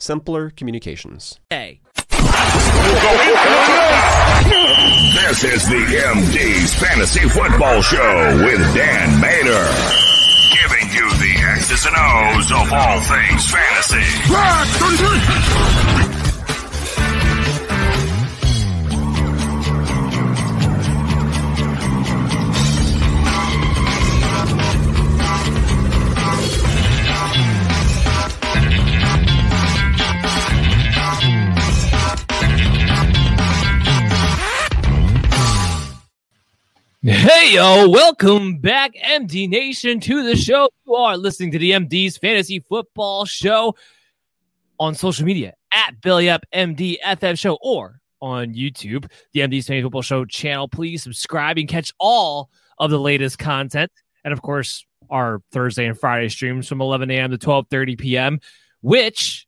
simpler communications. Hey. This is the MD's Fantasy Football Show with Dan Mater. Giving you the X's and O's of all things fantasy. Hey yo, welcome back, MD Nation, to the show. You are listening to the MD's Fantasy Football Show on social media at Belly Up MD FF Show or on YouTube, the MD's Fantasy Football Show channel. Please subscribe and catch all of the latest content, and of course, our Thursday and Friday streams from 11 a.m. to 12:30 p.m., which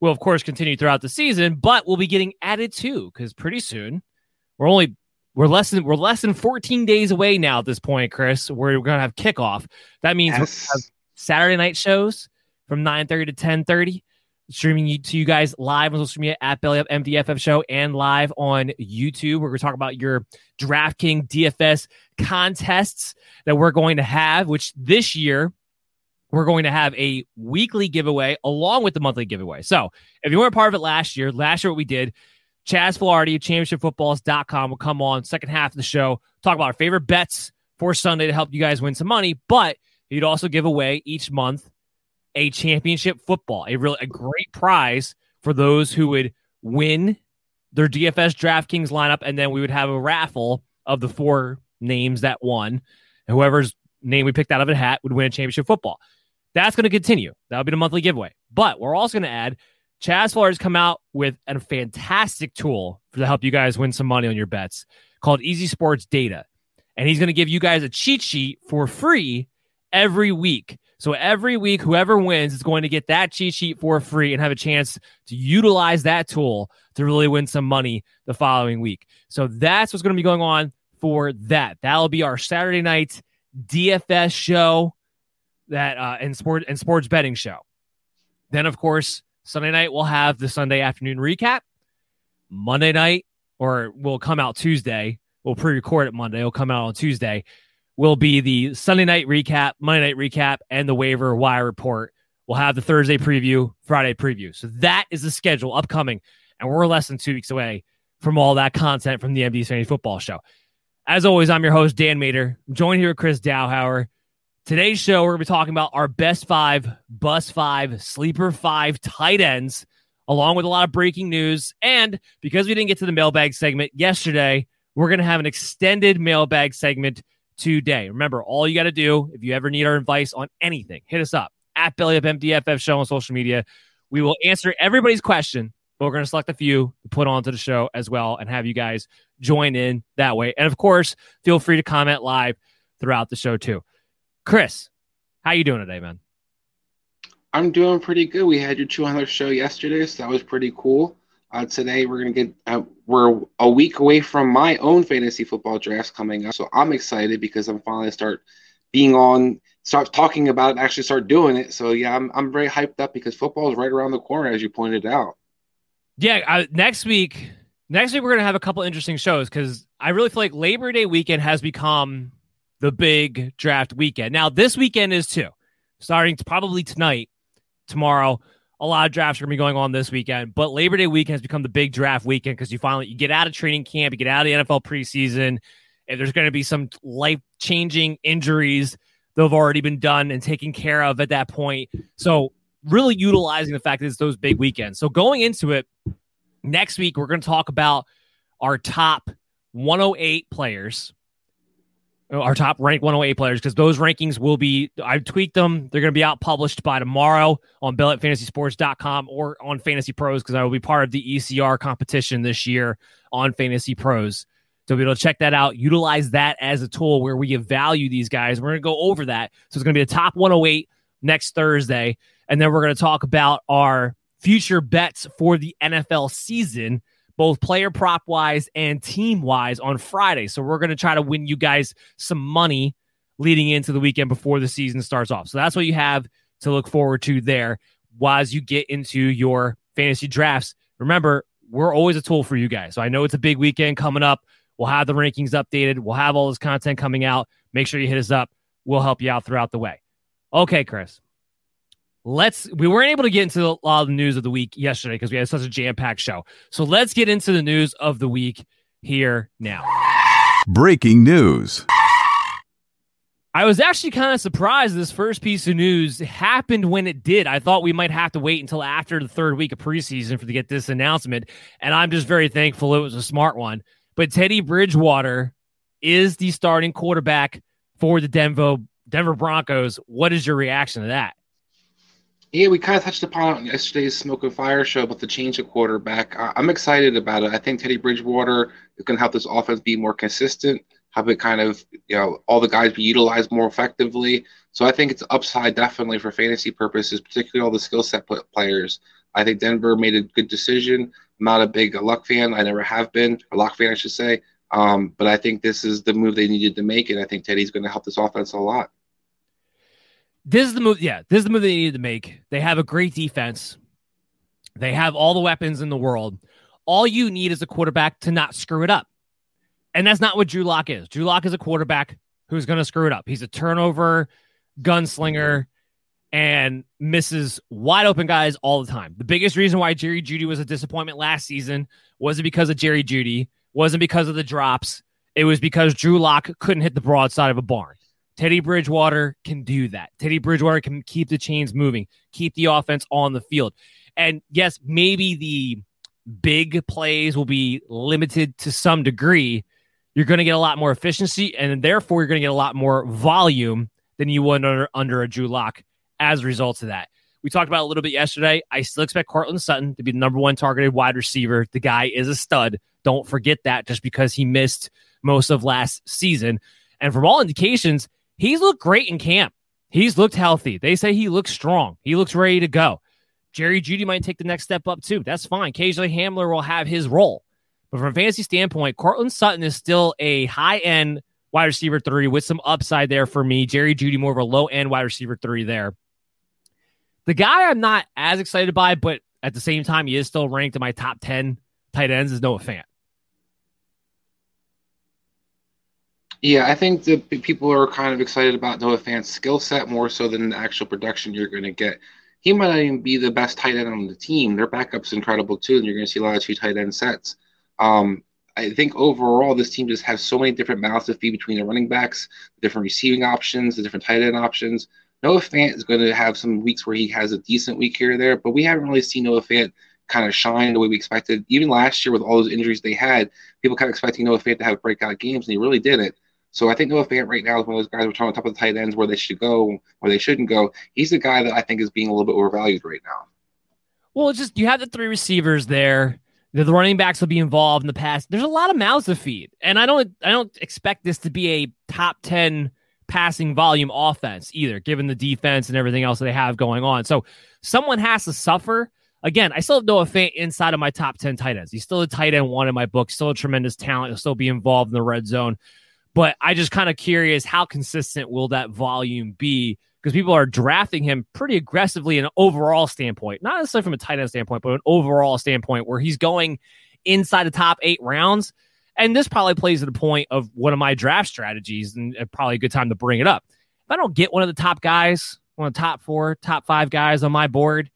will of course continue throughout the season, but we'll be getting added to because pretty soon we're only we're less than we're less than 14 days away now at this point, Chris. We're gonna have kickoff. That means Yes. Saturday night shows from 9:30 to 10:30, streaming you to you guys live on social media at Belly Up MDFF Show and live on YouTube. We're gonna talk about your DraftKings DFS contests that we're going to have, which this year we're going to have a weekly giveaway along with the monthly giveaway. So if you weren't part of it last year, last year what we did, Chaz Filardi, championshipfootballs.com will come on second half of the show, talk about our favorite bets for Sunday to help you guys win some money. But you'd also give away each month a championship football, a really a great prize for those who would win their DFS DraftKings lineup, and then we would have a raffle of the four names that won. And whoever's name we picked out of a hat would win a championship football. That's going to continue. That'll be the monthly giveaway. But we're also going to add Chaz Fuller has come out with a fantastic tool to help you guys win some money on your bets called Easy Sports Data. And he's going to give you guys a cheat sheet for free every week. So every week, whoever wins is going to get that cheat sheet for free and have a chance to utilize that tool to really win some money the following week. So that's what's going to be going on for that. That'll be our Saturday night DFS show that uh, and sport and sports betting show. Then, of course, Sunday night we'll have the Sunday afternoon recap. Monday night, or will come out Tuesday. We'll pre-record it Monday. It'll come out on Tuesday. Will be the Sunday night recap, Monday night recap, and the waiver wire report. We'll have the Thursday preview, Friday preview. So that is the schedule upcoming, and we're less than two weeks away from all that content from the MD's Fantasy Football Show. As always, I'm your host Dan Mater. I'm joined here with Chris Dowhauer. Today's show, we're going to be talking about our best five, bus five, sleeper five tight ends along with a lot of breaking news. And because we didn't get to the mailbag segment yesterday, we're going to have an extended mailbag segment today. Remember, all you got to do if you ever need our advice on anything, hit us up at Belly Up MDFF show on social media. We will answer everybody's question, but we're going to select a few to put onto the show as well and have you guys join in that way. And of course, feel free to comment live throughout the show too. Chris, how you doing today, man? I'm doing pretty good. We had your 200th show yesterday, so that was pretty cool. Uh, today we're gonna get uh, we're a week away from my own fantasy football drafts coming up, so I'm excited because I'm finally start being on, start talking about it, actually start doing it. So yeah, I'm I'm very hyped up because football is right around the corner, as you pointed out. Yeah, uh, next week, next week we're gonna have a couple interesting shows because I really feel like Labor Day weekend has become the big draft weekend. Now this weekend is too, starting to probably tonight tomorrow. A lot of drafts are going to be going on this weekend, but Labor Day weekend has become the big draft weekend because you finally you get out of training camp, you get out of the NFL preseason. If there's going to be some life changing injuries that have already been done and taken care of at that point, so really utilizing the fact that it's those big weekends. So going into it next week, we're going to talk about our top 108 players our top ranked 108 players because those rankings will be I've tweaked them. They're going to be out published by tomorrow on BelletFantasySports.com or on Fantasy Pros because I will be part of the ECR competition this year on Fantasy Pros. So be able to check that out, utilize that as a tool where we value these guys. We're going to go over that. So it's going to be a top 108 next Thursday. And then we're going to talk about our future bets for the NFL season both player prop wise and team wise on Friday. So we're going to try to win you guys some money leading into the weekend before the season starts off. So that's what you have to look forward to there as you get into your fantasy drafts. Remember, we're always a tool for you guys. So I know it's a big weekend coming up. We'll have the rankings updated. We'll have all this content coming out. Make sure you hit us up. We'll help you out throughout the way. Okay, Chris let's we weren't able to get into a lot of the news of the week yesterday because we had such a jam-packed show. So let's get into the news of the week here now. Breaking news. I was actually kind of surprised this first piece of news happened when it did. I thought we might have to wait until after the third week of preseason for to get this announcement and i'm just very thankful it was a smart one. But teddy bridgewater is the starting quarterback for the denver denver broncos. What is your reaction to that yeah, we kind of touched upon it on yesterday's Smoke and Fire show about the change of quarterback. I'm excited about it. I think Teddy Bridgewater to help this offense be more consistent, have it kind of, you know, all the guys be utilized more effectively. So I think it's upside definitely for fantasy purposes, particularly all the skill set players. I think Denver made a good decision. I'm not a big Lock fan. I never have been a Lock fan, I should say. Um, but I think this is the move they needed to make, and I think Teddy's going to help this offense a lot. This is the move. Yeah, this is the move they needed to make. They have a great defense. They have all the weapons in the world. All you need is a quarterback to not screw it up. And that's not what Drew Lock is. Drew Lock is a quarterback who's going to screw it up. He's a turnover gunslinger and misses wide open guys all the time. The biggest reason why Jerry Jeudy was a disappointment last season wasn't because of Jerry Jeudy, wasn't because of the drops. It was because Drew Lock couldn't hit the broadside of a barn. Teddy Bridgewater can do that. Teddy Bridgewater can keep the chains moving, keep the offense on the field. And yes, maybe the big plays will be limited to some degree. You're going to get a lot more efficiency, and therefore you're going to get a lot more volume than you would under, under a Drew Lock as a result of that. We talked about a little bit yesterday. I still expect Courtland Sutton to be the number one targeted wide receiver. The guy is a stud. Don't forget that just because he missed most of last season. And from all indications, He's looked great in camp. He's looked healthy. They say he looks strong. He looks ready to go. Jerry Jeudy might take the next step up too. That's fine. Occasionally, Hamler will have his role. But from a fantasy standpoint, Courtland Sutton is still a high end wide receiver three with some upside there for me. Jerry Jeudy, more of a low end wide receiver three there. The guy I'm not as excited by, but at the same time, he is still ranked in my top 10 tight ends is Noah Fant. Yeah, I think the people are kind of excited about Noah Fant's skill set more so than the actual production you're going to get. He might not even be the best tight end on the team. Their backup's incredible too, and you're going to see a lot of two tight end sets. Um, I think overall, this team just has so many different mouths to feed between the running backs, the different receiving options, the different tight end options. Noah Fant is going to have some weeks where he has a decent week here or there, but we haven't really seen Noah Fant kind of shine the way we expected. Even last year with all those injuries they had, people kind of expecting Noah Fant to have breakout games, and he really didn't. So I think Noah Fant right now is one of those guys we're talking top of the tight ends where they should go, where they shouldn't go. He's the guy that I think is being a little bit overvalued right now. Well, it's just you have the three receivers there. The running backs will be involved in the past. There's a lot of mouths to feed, and I don't I don't expect this to be a top ten passing volume offense either, given the defense and everything else that they have going on. So someone has to suffer. Again, I still have Noah Fant inside of my top 10 tight ends. He's still a tight end one in my book, still a tremendous talent. He'll still be involved in the red zone. But I just kind of curious how consistent will that volume be? Because people are drafting him pretty aggressively in an overall standpoint, not necessarily from a tight end standpoint, but an overall standpoint where he's going inside the top eight rounds. And this probably plays to the point of one of my draft strategies, and probably a good time to bring it up. If I don't get one of the top guys, one of the top four, top five guys on my board,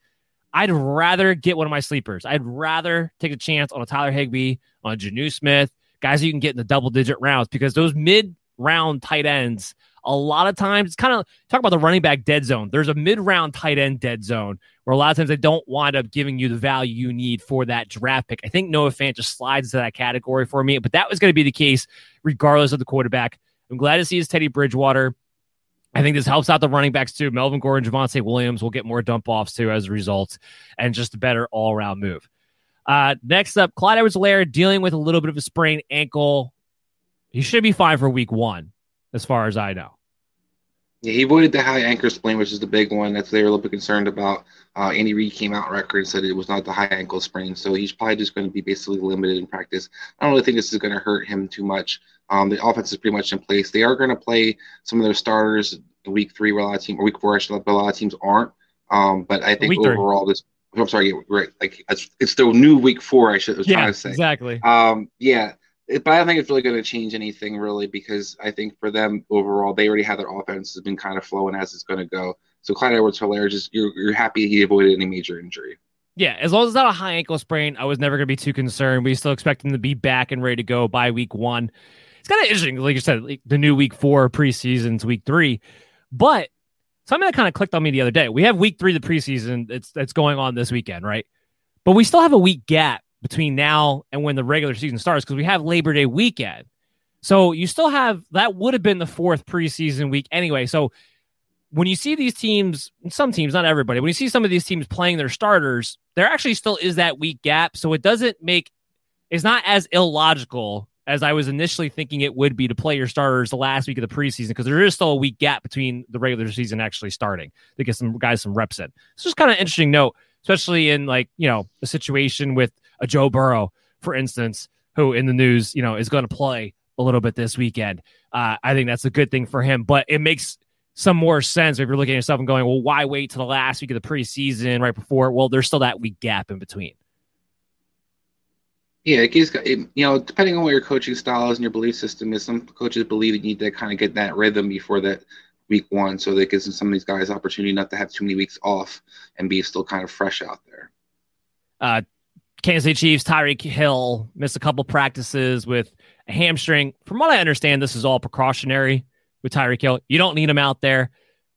I'd rather get one of my sleepers. I'd rather take a chance on a Tyler Higbee, on a Jonnu Smith, guys you can get in the double digit rounds because those mid round tight ends, a lot of times it's kind of talk about the running back dead zone. There's a mid round tight end dead zone where a lot of times they don't wind up giving you the value you need for that draft pick. I think Noah Fant just slides into that category for me, but that was going to be the case regardless of the quarterback. I'm glad to see his Teddy Bridgewater. I think this helps out the running backs too. Melvin Gordon, Javonte Williams will get more dump offs too as a result, and just a better all around move. Uh, next up, Clyde Edwards-Helaire dealing with a little bit of a sprained ankle. He should be fine for week one, as far as I know. Yeah, he avoided the high ankle sprain, which is the big one that they were a little bit concerned about. Uh, Andy Reid came out record and said it was not the high ankle sprain, so he's probably just going to be basically limited in practice. I don't really think this is going to hurt him too much. Um, the offense is pretty much in place. They are going to play some of their starters week three, where a lot of teams, or week four, actually, but a lot of teams aren't. Um, but I think overall, three. this I'm sorry, right? Like it's, it's the new week four. I should was yeah, trying to say exactly. Um, yeah, it, but I don't think it's really going to change anything really because I think for them overall, they already have their offense has been kind of flowing as it's going to go. So Clyde Edwards-Helaire, just you're you're happy he avoided any major injury. Yeah, as long as it's not a high ankle sprain, I was never going to be too concerned. We still expect him to be back and ready to go by week one. It's kind of interesting, like you said, like the new week four preseason's week three, but something that kind of clicked on me the other day. We have week three of the preseason. It's that's going on this weekend, right? But we still have a week gap between now and when the regular season starts because we have Labor Day weekend. So you still have that would have been the fourth preseason week anyway. So when you see these teams, some teams, not everybody, when you see some of these teams playing their starters, there actually still is that week gap. So it doesn't make it's not as illogical as I was initially thinking it would be to play your starters the last week of the preseason because there is still a week gap between the regular season actually starting to get some guys some reps in. It's just kind of interesting note, especially in like you know a situation with a Joe Burrow, for instance, who in the news you know is going to play a little bit this weekend. Uh, I think that's a good thing for him, but it makes some more sense if you're looking at yourself and going, well, why wait to the last week of the preseason right before? Well, there's still that week gap in between. Yeah, it gives it, you know, depending on what your coaching style is and your belief system is, some coaches believe you need to kind of get that rhythm before that week one, so that gives some of these guys opportunity not to have too many weeks off and be still kind of fresh out there. Uh, Kansas City Chiefs, Tyreek Hill missed a couple practices with a hamstring. From what I understand, this is all precautionary with Tyreek Hill. You don't need him out there.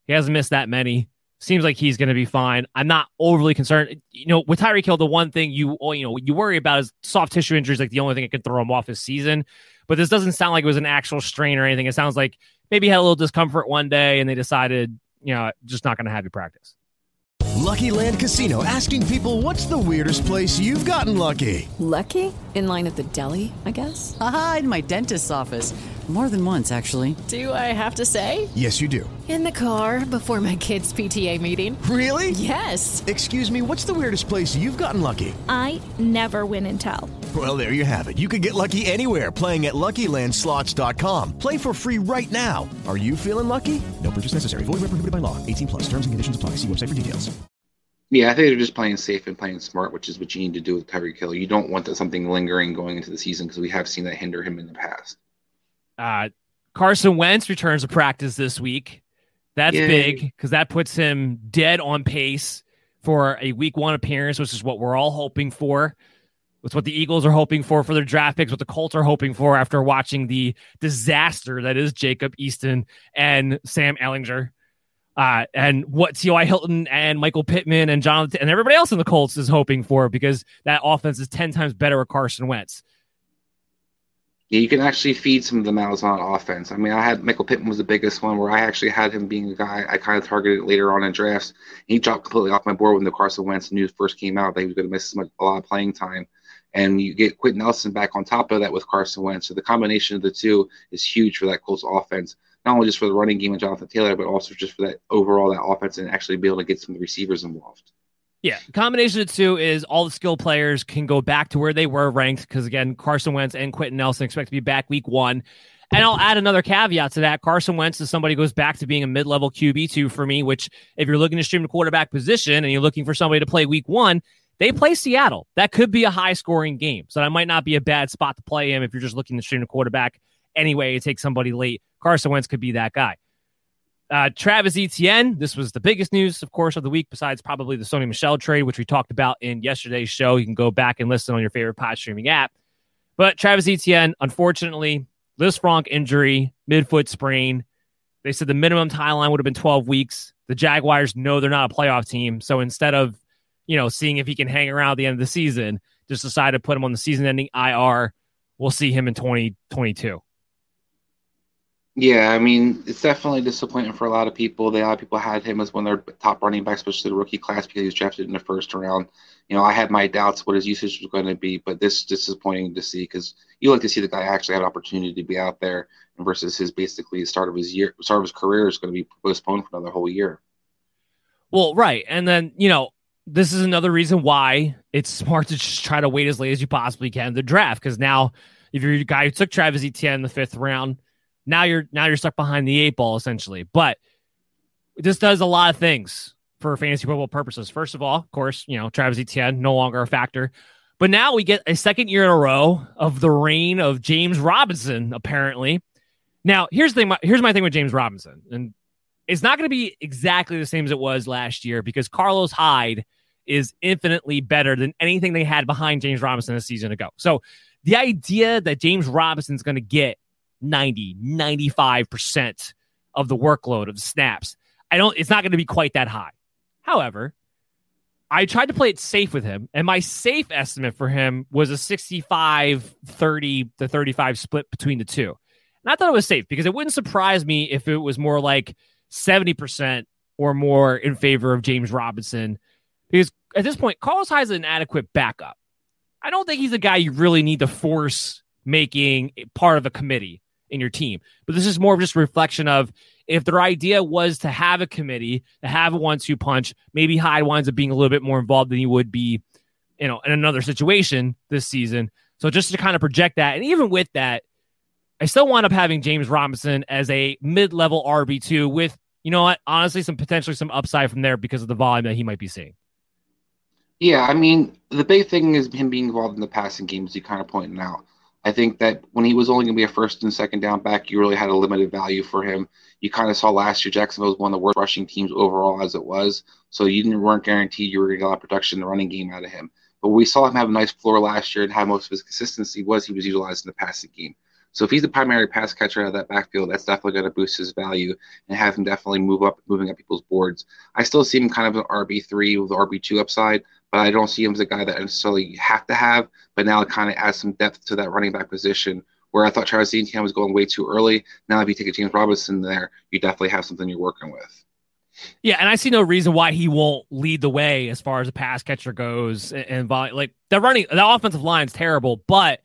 He hasn't missed that many seems like he's going to be fine. I'm not overly concerned. You know, with Tyreek Hill, the one thing you oh, you know you worry about is soft tissue injuries. Like the only thing that could throw him off his season. But this doesn't sound like it was an actual strain or anything. It sounds like maybe he had a little discomfort one day and they decided, you know, just not going to have you practice. Lucky Land Casino asking people, "What's the weirdest place you've gotten lucky?" Lucky in line at the deli, I guess. Aha, in my dentist's office. More than once, actually. Do I have to say? Yes, you do. In the car before my kids' PTA meeting. Really? Yes. Excuse me, what's the weirdest place you've gotten lucky? I never win and tell. Well, there you have it. You can get lucky anywhere playing at LuckyLandSlots.com. Play for free right now. Are you feeling lucky? No purchase necessary. Void where prohibited by law. 18 plus. Terms and conditions apply. See website for details. Yeah, I think they're just playing safe and playing smart, which is what you need to do with Tyreek Hill. You don't want that something lingering going into the season because we have seen that hinder him in the past. Uh, Carson Wentz returns to practice this week. That's Yay. big because that puts him dead on pace for a week one appearance, which is what we're all hoping for. It's what the Eagles are hoping for for their draft picks, what the Colts are hoping for after watching the disaster that is Jacob Eason and Sam Ehlinger. Uh, and what T.Y. Hilton and Michael Pittman and Jonathan and everybody else in the Colts is hoping for because that offense is 10 times better with Carson Wentz. You can actually feed some of the mouths on offense. I mean, I had Michael Pittman was the biggest one where I actually had him being a guy I kind of targeted later on in drafts. He dropped completely off my board when the Carson Wentz news first came out that he was going to miss a lot of playing time. And you get Quenton Nelson back on top of that with Carson Wentz. So the combination of the two is huge for that Colts offense, not only just for the running game and Jonathan Taylor, but also just for that overall that offense and actually be able to get some receivers involved. Yeah, combination of two is all the skill players can go back to where they were ranked because again, Carson Wentz and Quenton Nelson expect to be back week one. And I'll add another caveat to that. Carson Wentz is somebody who goes back to being a mid-level QB two for me. Which, if you're looking to stream the quarterback position and you're looking for somebody to play week one, they play Seattle. That could be a high-scoring game, so that might not be a bad spot to play him if you're just looking to stream the quarterback. Anyway, it takes somebody late. Carson Wentz could be that guy. Uh, Travis Etienne, this was the biggest news, of course, of the week, besides probably the Sony Michel trade, which we talked about in yesterday's show. You can go back and listen on your favorite pod streaming app. But Travis Etienne, unfortunately, Lisfranc injury, midfoot sprain. They said the minimum timeline would have been 12 weeks. The Jaguars know they're not a playoff team. So instead of, you know, seeing if he can hang around at the end of the season, just decided to put him on the season ending IR. We'll see him in 2022. Yeah, I mean, it's definitely disappointing for a lot of people. They, a lot of people had him as one of their top running backs, especially the rookie class, because he was drafted in the first round. You know, I had my doubts what his usage was going to be, but this is disappointing to see because you like to see the guy actually have an opportunity to be out there versus his basically start of his year, start of his career is going to be postponed for another whole year. Well, right. And then, you know, this is another reason why it's smart to just try to wait as late as you possibly can the draft. Because now, if you're a guy who took Travis Etienne in the fifth round, now you're now you're stuck behind the eight ball essentially. But this does a lot of things for fantasy football purposes. First of all, of course, you know Travis Etienne no longer a factor, but now we get a second year in a row of the reign of James Robinson. Apparently, now here's the thing. Here's my thing with James Robinson, and it's not going to be exactly the same as it was last year because Carlos Hyde is infinitely better than anything they had behind James Robinson a season ago. So the idea that James Robinson's going to get 90, 95% of the workload of the snaps. I don't, it's not going to be quite that high. However, I tried to play it safe with him, and my safe estimate for him was a 65 30 to 35 split between the two. And I thought it was safe because it wouldn't surprise me if it was more like 70% or more in favor of James Robinson. Because at this point, Carlos Hyde is an adequate backup. I don't think he's a guy you really need to force making part of a committee in your team. But this is more of just a reflection of if their idea was to have a committee, to have a one-two punch, maybe Hyde winds up being a little bit more involved than he would be, you know, in another situation this season. So just to kind of project that, and even with that, I still wind up having James Robinson as a mid-level RB two with, you know what, honestly, some potentially some upside from there because of the volume that he might be seeing. Yeah, I mean, the big thing is him being involved in the passing game, as you kind of pointed out. I think that when he was only going to be a first and second down back, you really had a limited value for him. You kind of saw last year Jacksonville was one of the worst rushing teams overall as it was, so you didn't weren't guaranteed you were going to get a lot of production in the running game out of him. But we saw him have a nice floor last year and have most of his consistency was he was utilized in the passing game. So if he's the primary pass catcher out of that backfield, that's definitely going to boost his value and have him definitely move up, moving up people's boards. I still see him kind of an RB three with RB two upside, but I don't see him as a guy that I necessarily have to have. But now it kind of adds some depth to that running back position. Where I thought Travis Etienne was going way too early. Now, if you take a James Robinson there, you definitely have something you're working with. Yeah, and I see no reason why he won't lead the way as far as a pass catcher goes. And, and like the running, the offensive line is terrible, but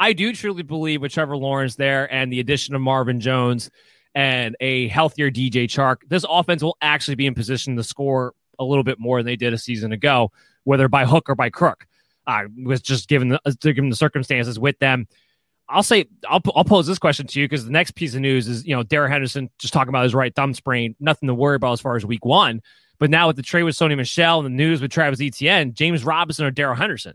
I do truly believe with Trevor Lawrence there and the addition of Marvin Jones and a healthier DJ Chark, this offense will actually be in position to score a little bit more than they did a season ago whether by hook or by crook. I was just given the, uh, given the circumstances with them. I'll say I'll, I'll pose this question to you because the next piece of news is you know Darrell Henderson just talking about his right thumb sprain, nothing to worry about as far as week one. But now with the trade with Sony Michel and the news with Travis Etienne, James Robinson or Darrell Henderson?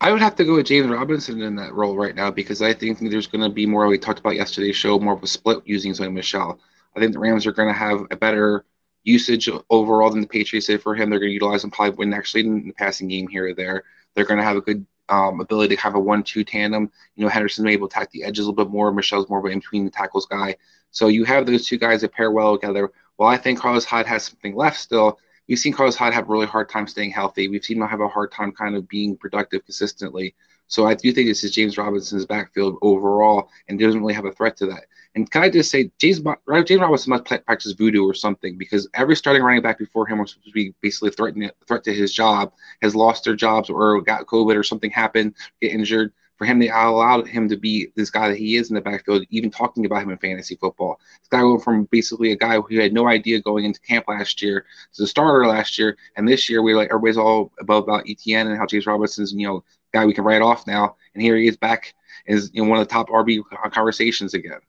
I would have to go with James Robinson in that role right now because I think there's going to be more. We talked about yesterday's show, more of a split using Sony Michel. I think the Rams are going to have a better usage overall than the Patriots did for him. They're going to utilize him probably when actually in the passing game here or there. They're going to have a good um, ability to have a one-two tandem. You know, Henderson's able to attack the edges a little bit more. Michel's more of in between the tackles guy. So you have those two guys that pair well together. while I think Carlos Hyde has something left still, we've seen Carlos Hyde have a really hard time staying healthy. We've seen him have a hard time kind of being productive consistently. So I do think this is James Robinson's backfield overall, and doesn't really have a threat to that. And can I just say, James James Robinson must practice voodoo or something because every starting running back before him was supposed to be basically threatening threat to his job, has lost their jobs or got COVID or something happened, get injured. For him, they allowed him to be this guy that he is in the backfield, even talking about him in fantasy football. This guy went from basically a guy who had no idea going into camp last year to the starter last year, and this year we like everybody's all above about Etienne and how James Robinson's you know guy we can write off now, and here he is back you know, one of the top RB conversations again.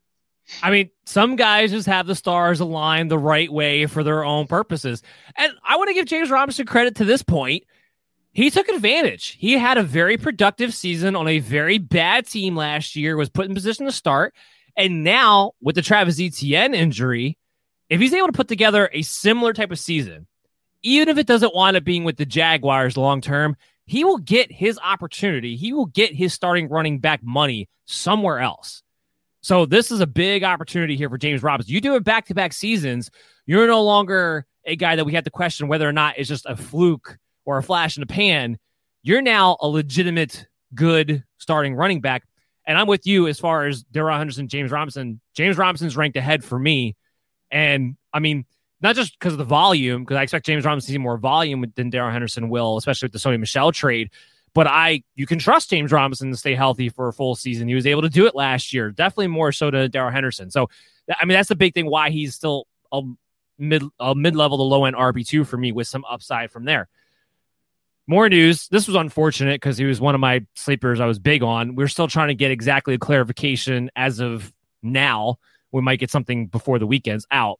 I mean, some guys just have the stars aligned the right way for their own purposes. And I want to give James Robinson credit to this point. He took advantage. He had a very productive season on a very bad team last year, was put in position to start. And now, with the Travis Etienne injury, if he's able to put together a similar type of season, even if it doesn't wind up being with the Jaguars long term, he will get his opportunity. He will get his starting running back money somewhere else. So this is a big opportunity here for James Robinson. You do it back to back seasons, you're no longer a guy that we have to question whether or not it's just a fluke or a flash in the pan. You're now a legitimate good starting running back. And I'm with you as far as Darrell Henderson, James Robinson. James Robinson's ranked ahead for me. And I mean, not just because of the volume, because I expect James Robinson to see more volume than Darrell Henderson will, especially with the Sony Michel trade. But I, you can trust James Robinson to stay healthy for a full season. He was able to do it last year, definitely more so to Darrell Henderson. So, I mean, that's the big thing why he's still a mid a mid level to low end RB two for me with some upside from there. More news. This was unfortunate because he was one of my sleepers I was big on. We're still trying to get exactly a clarification as of now. We might get something before the weekend's out.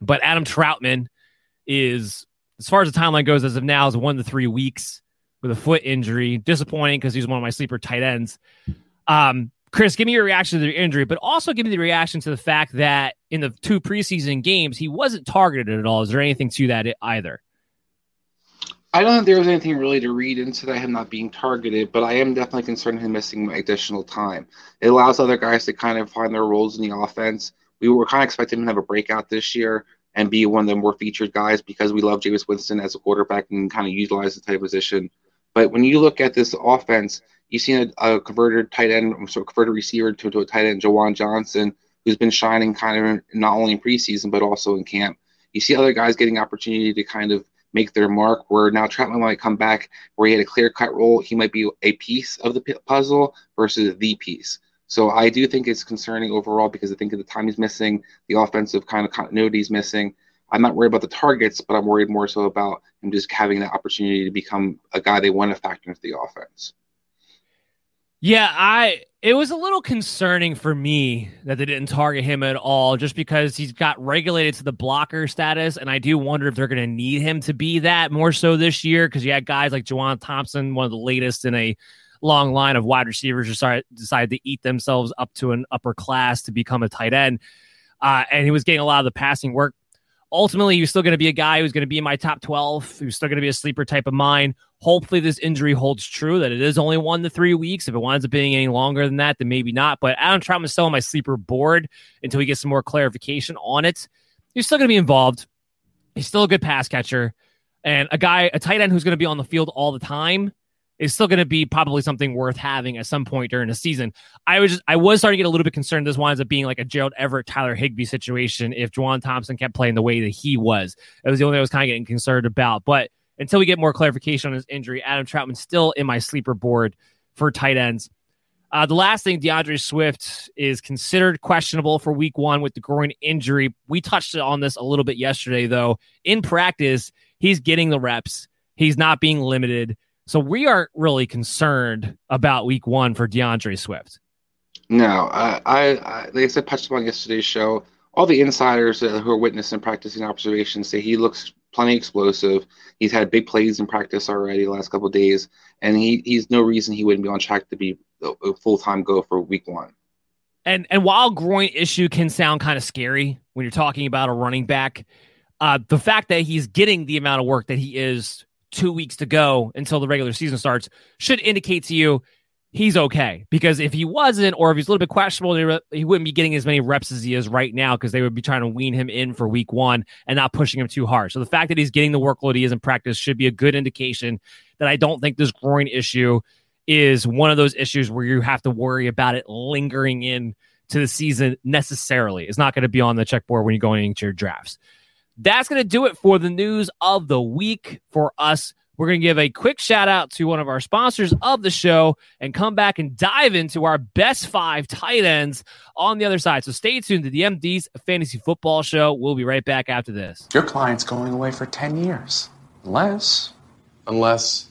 But Adam Trautman is, as far as the timeline goes, as of now, is one to three weeks with a foot injury. Disappointing because he's one of my sleeper tight ends. Um, Chris, give me your reaction to the injury, but also give me the reaction to the fact that in the two preseason games, he wasn't targeted at all. Is there anything to that either? I don't think there was anything really to read into that him not being targeted, but I am definitely concerned him missing additional time. It allows other guys to kind of find their roles in the offense we were kind of expecting him to have a breakout this year and be one of the more featured guys because we love Jameis Winston as a quarterback and kind of utilize the type position. But when you look at this offense, you've seen a, a converted tight end, so converted receiver to, to a tight end, Juwan Johnson, who's been shining kind of not only in preseason but also in camp. You see other guys getting opportunity to kind of make their mark. Where now Trautman might come back where he had a clear cut role. He might be a piece of the puzzle versus the piece. So I do think it's concerning overall because I think the time he's missing, the offensive kind of continuity is missing. I'm not worried about the targets, but I'm worried more so about him just having the opportunity to become a guy they want to factor into the offense. Yeah, I it was a little concerning for me that they didn't target him at all just because he's got regulated to the blocker status and I do wonder if they're going to need him to be that more so this year because you had guys like Juwan Thompson, one of the latest in a long line of wide receivers decided, decided to eat themselves up to an upper class to become a tight end. Uh, and he was getting a lot of the passing work. Ultimately, he was still going to be a guy who's going to be in my top 12. He was still going to be a sleeper type of mine. Hopefully, this injury holds true that it is only one to three weeks. If it winds up being any longer than that, then maybe not. But Adam Trautman is still on my sleeper board until we get some more clarification on it. He's still going to be involved. He's still a good pass catcher and a guy, a tight end who's going to be on the field all the time is still going to be probably something worth having at some point during the season. I was just, I was starting to get a little bit concerned. This winds up being like a Gerald Everett, Tyler Higbee situation if Juwan Thompson kept playing the way that he was. It was the only thing I was kind of getting concerned about. But until we get more clarification on his injury, Adam Trautman still in my sleeper board for tight ends. Uh, the last thing, D'Andre Swift is considered questionable for week one with the groin injury. We touched on this a little bit yesterday, though. In practice, he's getting the reps, he's not being limited. So we aren't really concerned about week one for D'Andre Swift. No, I, I, I like I said, touched upon yesterday's show. All the insiders who are witnessing practicing observations say he looks plenty explosive. He's had big plays in practice already the last couple days, and he he's no reason he wouldn't be on track to be a full time go for week one. And and while groin issue can sound kind of scary when you're talking about a running back, uh, the fact that he's getting the amount of work that he is two weeks to go until the regular season starts should indicate to you he's okay. Because if he wasn't, or if he's a little bit questionable, he wouldn't be getting as many reps as he is right now because they would be trying to wean him in for week one and not pushing him too hard. So the fact that he's getting the workload he is in practice should be a good indication that I don't think this groin issue is one of those issues where you have to worry about it lingering in to the season necessarily. It's not going to be on the checkboard when you're going into your drafts. That's going to do it for the news of the week for us. We're going to give a quick shout out to one of our sponsors of the show and come back and dive into our best five tight ends on the other side. So stay tuned to the MD's Fantasy Football Show. We'll be right back after this. Your client's going away for 10 years. Unless, unless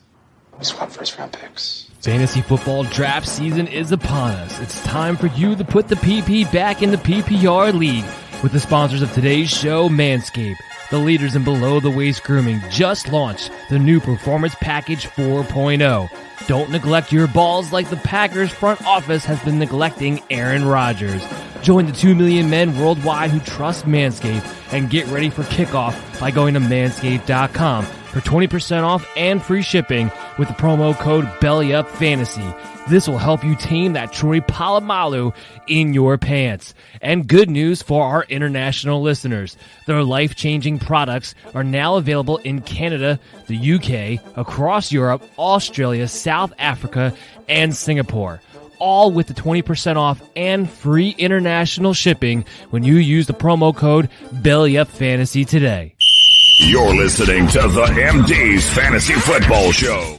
we swap first round picks. Fantasy football draft season is upon us. It's time for you to put the PP back in the PPR league with the sponsors of today's show, Manscaped. The leaders in below the waist grooming just launched the new Performance Package 4.0. Don't neglect your balls like the Packers front office has been neglecting Aaron Rodgers. Join the 2 million men worldwide who trust Manscaped and get ready for kickoff by going to manscaped.com for 20% off and free shipping with the promo code BELLYUPFANTASY. This will help you tame that Troy Polamalu in your pants. And good news for our international listeners. Their life-changing products are now available in Canada, the UK, across Europe, Australia, South Africa, and Singapore all with the 20% off and free international shipping when you use the promo code BellyUpFantasy today. You're listening to the MD's Fantasy Football Show.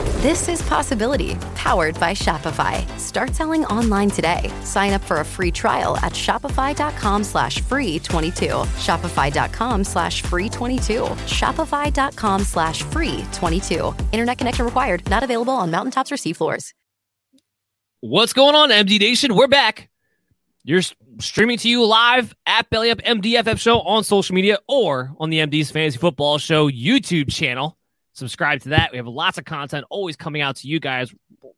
This is Possibility, powered by Shopify. Start selling online today. Sign up for a free trial at shopify.com slash free 22. Shopify.com slash free 22. Shopify.com slash free 22. Internet connection required. Not available on mountaintops or seafloors. What's going on, MD Nation? We're back. You're streaming to you live at Belly Up MDFF Show on social media or on the MD's Fantasy Football Show YouTube channel. Subscribe to that. We have lots of content always coming out to you guys.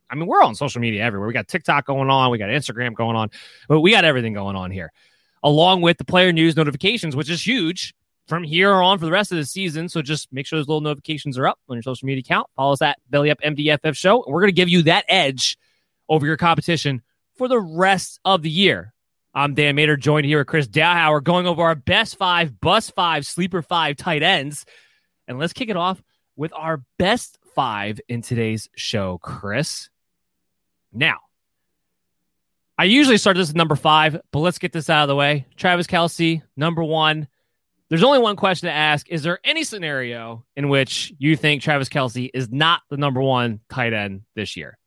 I mean, we're on social media everywhere. We got TikTok going on, we got Instagram going on, but we got everything going on here, along with the player news notifications, which is huge from here on for the rest of the season. So just make sure those little notifications are up on your social media account. Follow us at Belly Up MDFF Show, and we're going to give you that edge over your competition for the rest of the year. I'm Dan Mater, joined here with Chris Dowhauer, going over our best five, bus five, sleeper five tight ends. And let's kick it off with our best five in today's show, Chris. Now, I usually start this at number five, but let's get this out of the way. Travis Kelce, number one. There's only one question to ask. Is there any scenario in which you think Travis Kelce is not the number one tight end this year?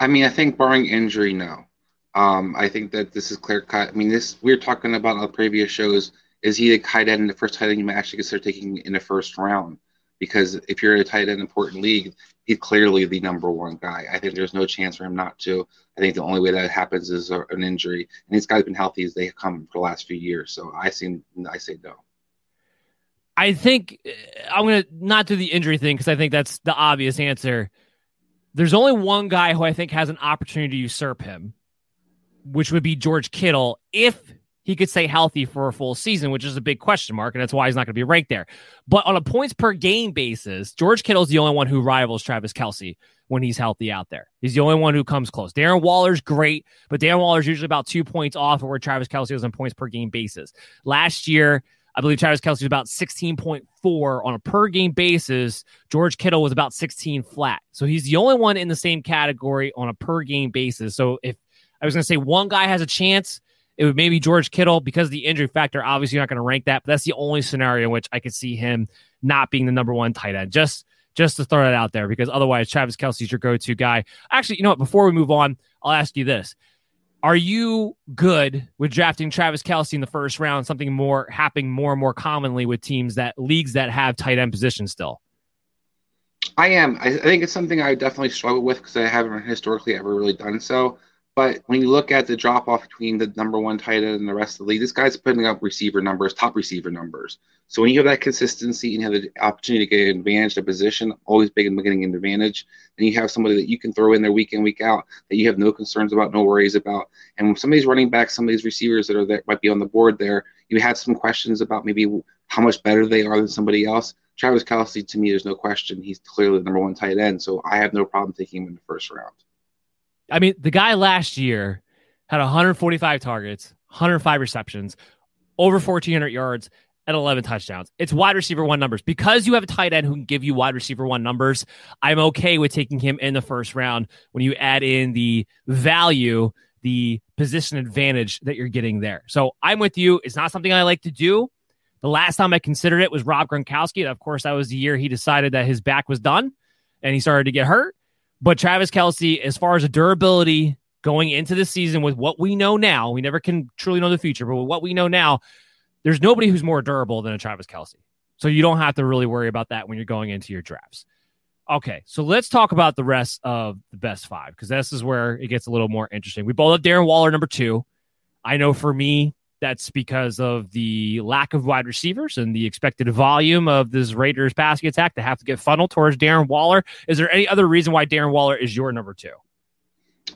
I mean, I think barring injury, no. Um, I think that this is clear cut. I mean, this we were talking about on previous shows. Is he a tight end the first tight end you might actually consider taking in the first round? Because if you're a tight end important league, he's clearly the number one guy. I think there's no chance for him not to. I think the only way that happens is a, an injury, and these guys have been healthy as they have come for the last few years. So I see, I say no. I think uh, I'm to not do the injury thing because I think that's the obvious answer. There's only one guy who I think has an opportunity to usurp him, which would be George Kittle if he could stay healthy for a full season, which is a big question mark, and that's why he's not going to be ranked there. But on a points per game basis, George Kittle's the only one who rivals Travis Kelce when he's healthy out there. He's the only one who comes close. Darren Waller's great, but Darren Waller's usually about two points off of where Travis Kelce was on points per game basis. Last year, I believe Travis Kelce was about 16.4 on a per game basis. George Kittle was about 16 flat. So he's the only one in the same category on a per game basis. So if I was going to say one guy has a chance, it would maybe George Kittle because of the injury factor. Obviously, you're not going to rank that, but that's the only scenario in which I could see him not being the number one tight end. Just just to throw that out there because otherwise, Travis Kelce's your go to guy. Actually, you know what? Before we move on, I'll ask you this. Are you good with drafting Travis Kelce in the first round? Something more happening more and more commonly with teams that leagues that have tight end positions still. I am. I think it's something I definitely struggle with because I haven't historically ever really done so. But when you look at the drop off between the number one tight end and the rest of the league, this guy's putting up receiver numbers, top receiver numbers. So when you have that consistency and you have the opportunity to get an advantage, a position, always big in getting an advantage, and you have somebody that you can throw in there week in, week out, that you have no concerns about, no worries about. And when some of these running backs, some of these receivers that are there might be on the board there, you had some questions about maybe how much better they are than somebody else. Travis Kelce, to me, there's no question. He's clearly the number one tight end. So I have no problem taking him in the first round. I mean, the guy last year had 145 targets, 105 receptions, over 1,400 yards, and 11 touchdowns. It's wide receiver one numbers. Because you have a tight end who can give you wide receiver one numbers, I'm okay with taking him in the first round when you add in the value, the position advantage that you're getting there. So I'm with you. It's not something I like to do. The last time I considered it was Rob Gronkowski. Of course, that was the year he decided that his back was done and he started to get hurt. But Travis Kelce, as far as durability going into the season with what we know now, we never can truly know the future, but with what we know now, there's nobody who's more durable than a Travis Kelce. So you don't have to really worry about that when you're going into your drafts. Okay, so let's talk about the rest of the best five because this is where it gets a little more interesting. We both have Darren Waller number two. I know for me, that's because of the lack of wide receivers and the expected volume of this Raiders passing attack to have to get funneled towards Darren Waller. Is there any other reason why Darren Waller is your number two?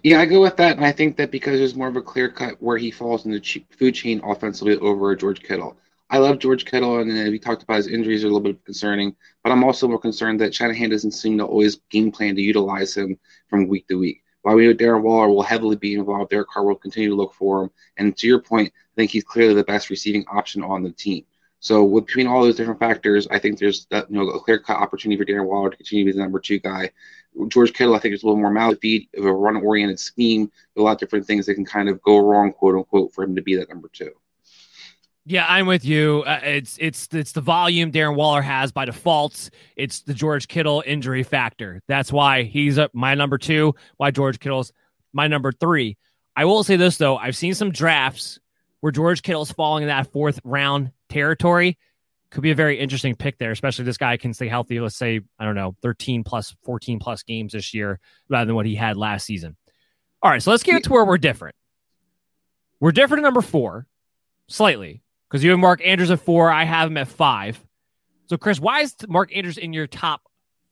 Yeah, I go with that, and I think that because there's more of a clear cut where he falls in the food chain offensively over George Kittle. I love George Kittle, and we talked about his injuries are a little bit concerning, but I'm also more concerned that Shanahan doesn't seem to always game plan to utilize him from week to week. While we know Darren Waller will heavily be involved, Derek Carr will continue to look for him. And to your point, I think he's clearly the best receiving option on the team. So between all those different factors, I think there's that, you know a clear cut opportunity for Darren Waller to continue to be the number two guy. George Kittle, I think, is a little more mouth feed of a run oriented scheme, a lot of different things that can kind of go wrong, quote unquote, for him to be that number two. Yeah, I'm with you. Uh, it's it's it's the volume Darren Waller has by default. It's the George Kittle injury factor. That's why he's uh, my number two. Why George Kittle's my number three. I will say this though: I've seen some drafts where George Kittle's falling in that fourth round territory. Could be a very interesting pick there, especially this guy can stay healthy. Let's say I don't know, 13 plus, 14 plus games this year rather than what he had last season. All right, so let's get to where we're different. We're different at number four, slightly because you have Mark Andrews at four. I have him at five. So, Chris, why is Mark Andrews in your top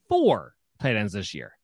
four tight ends this year?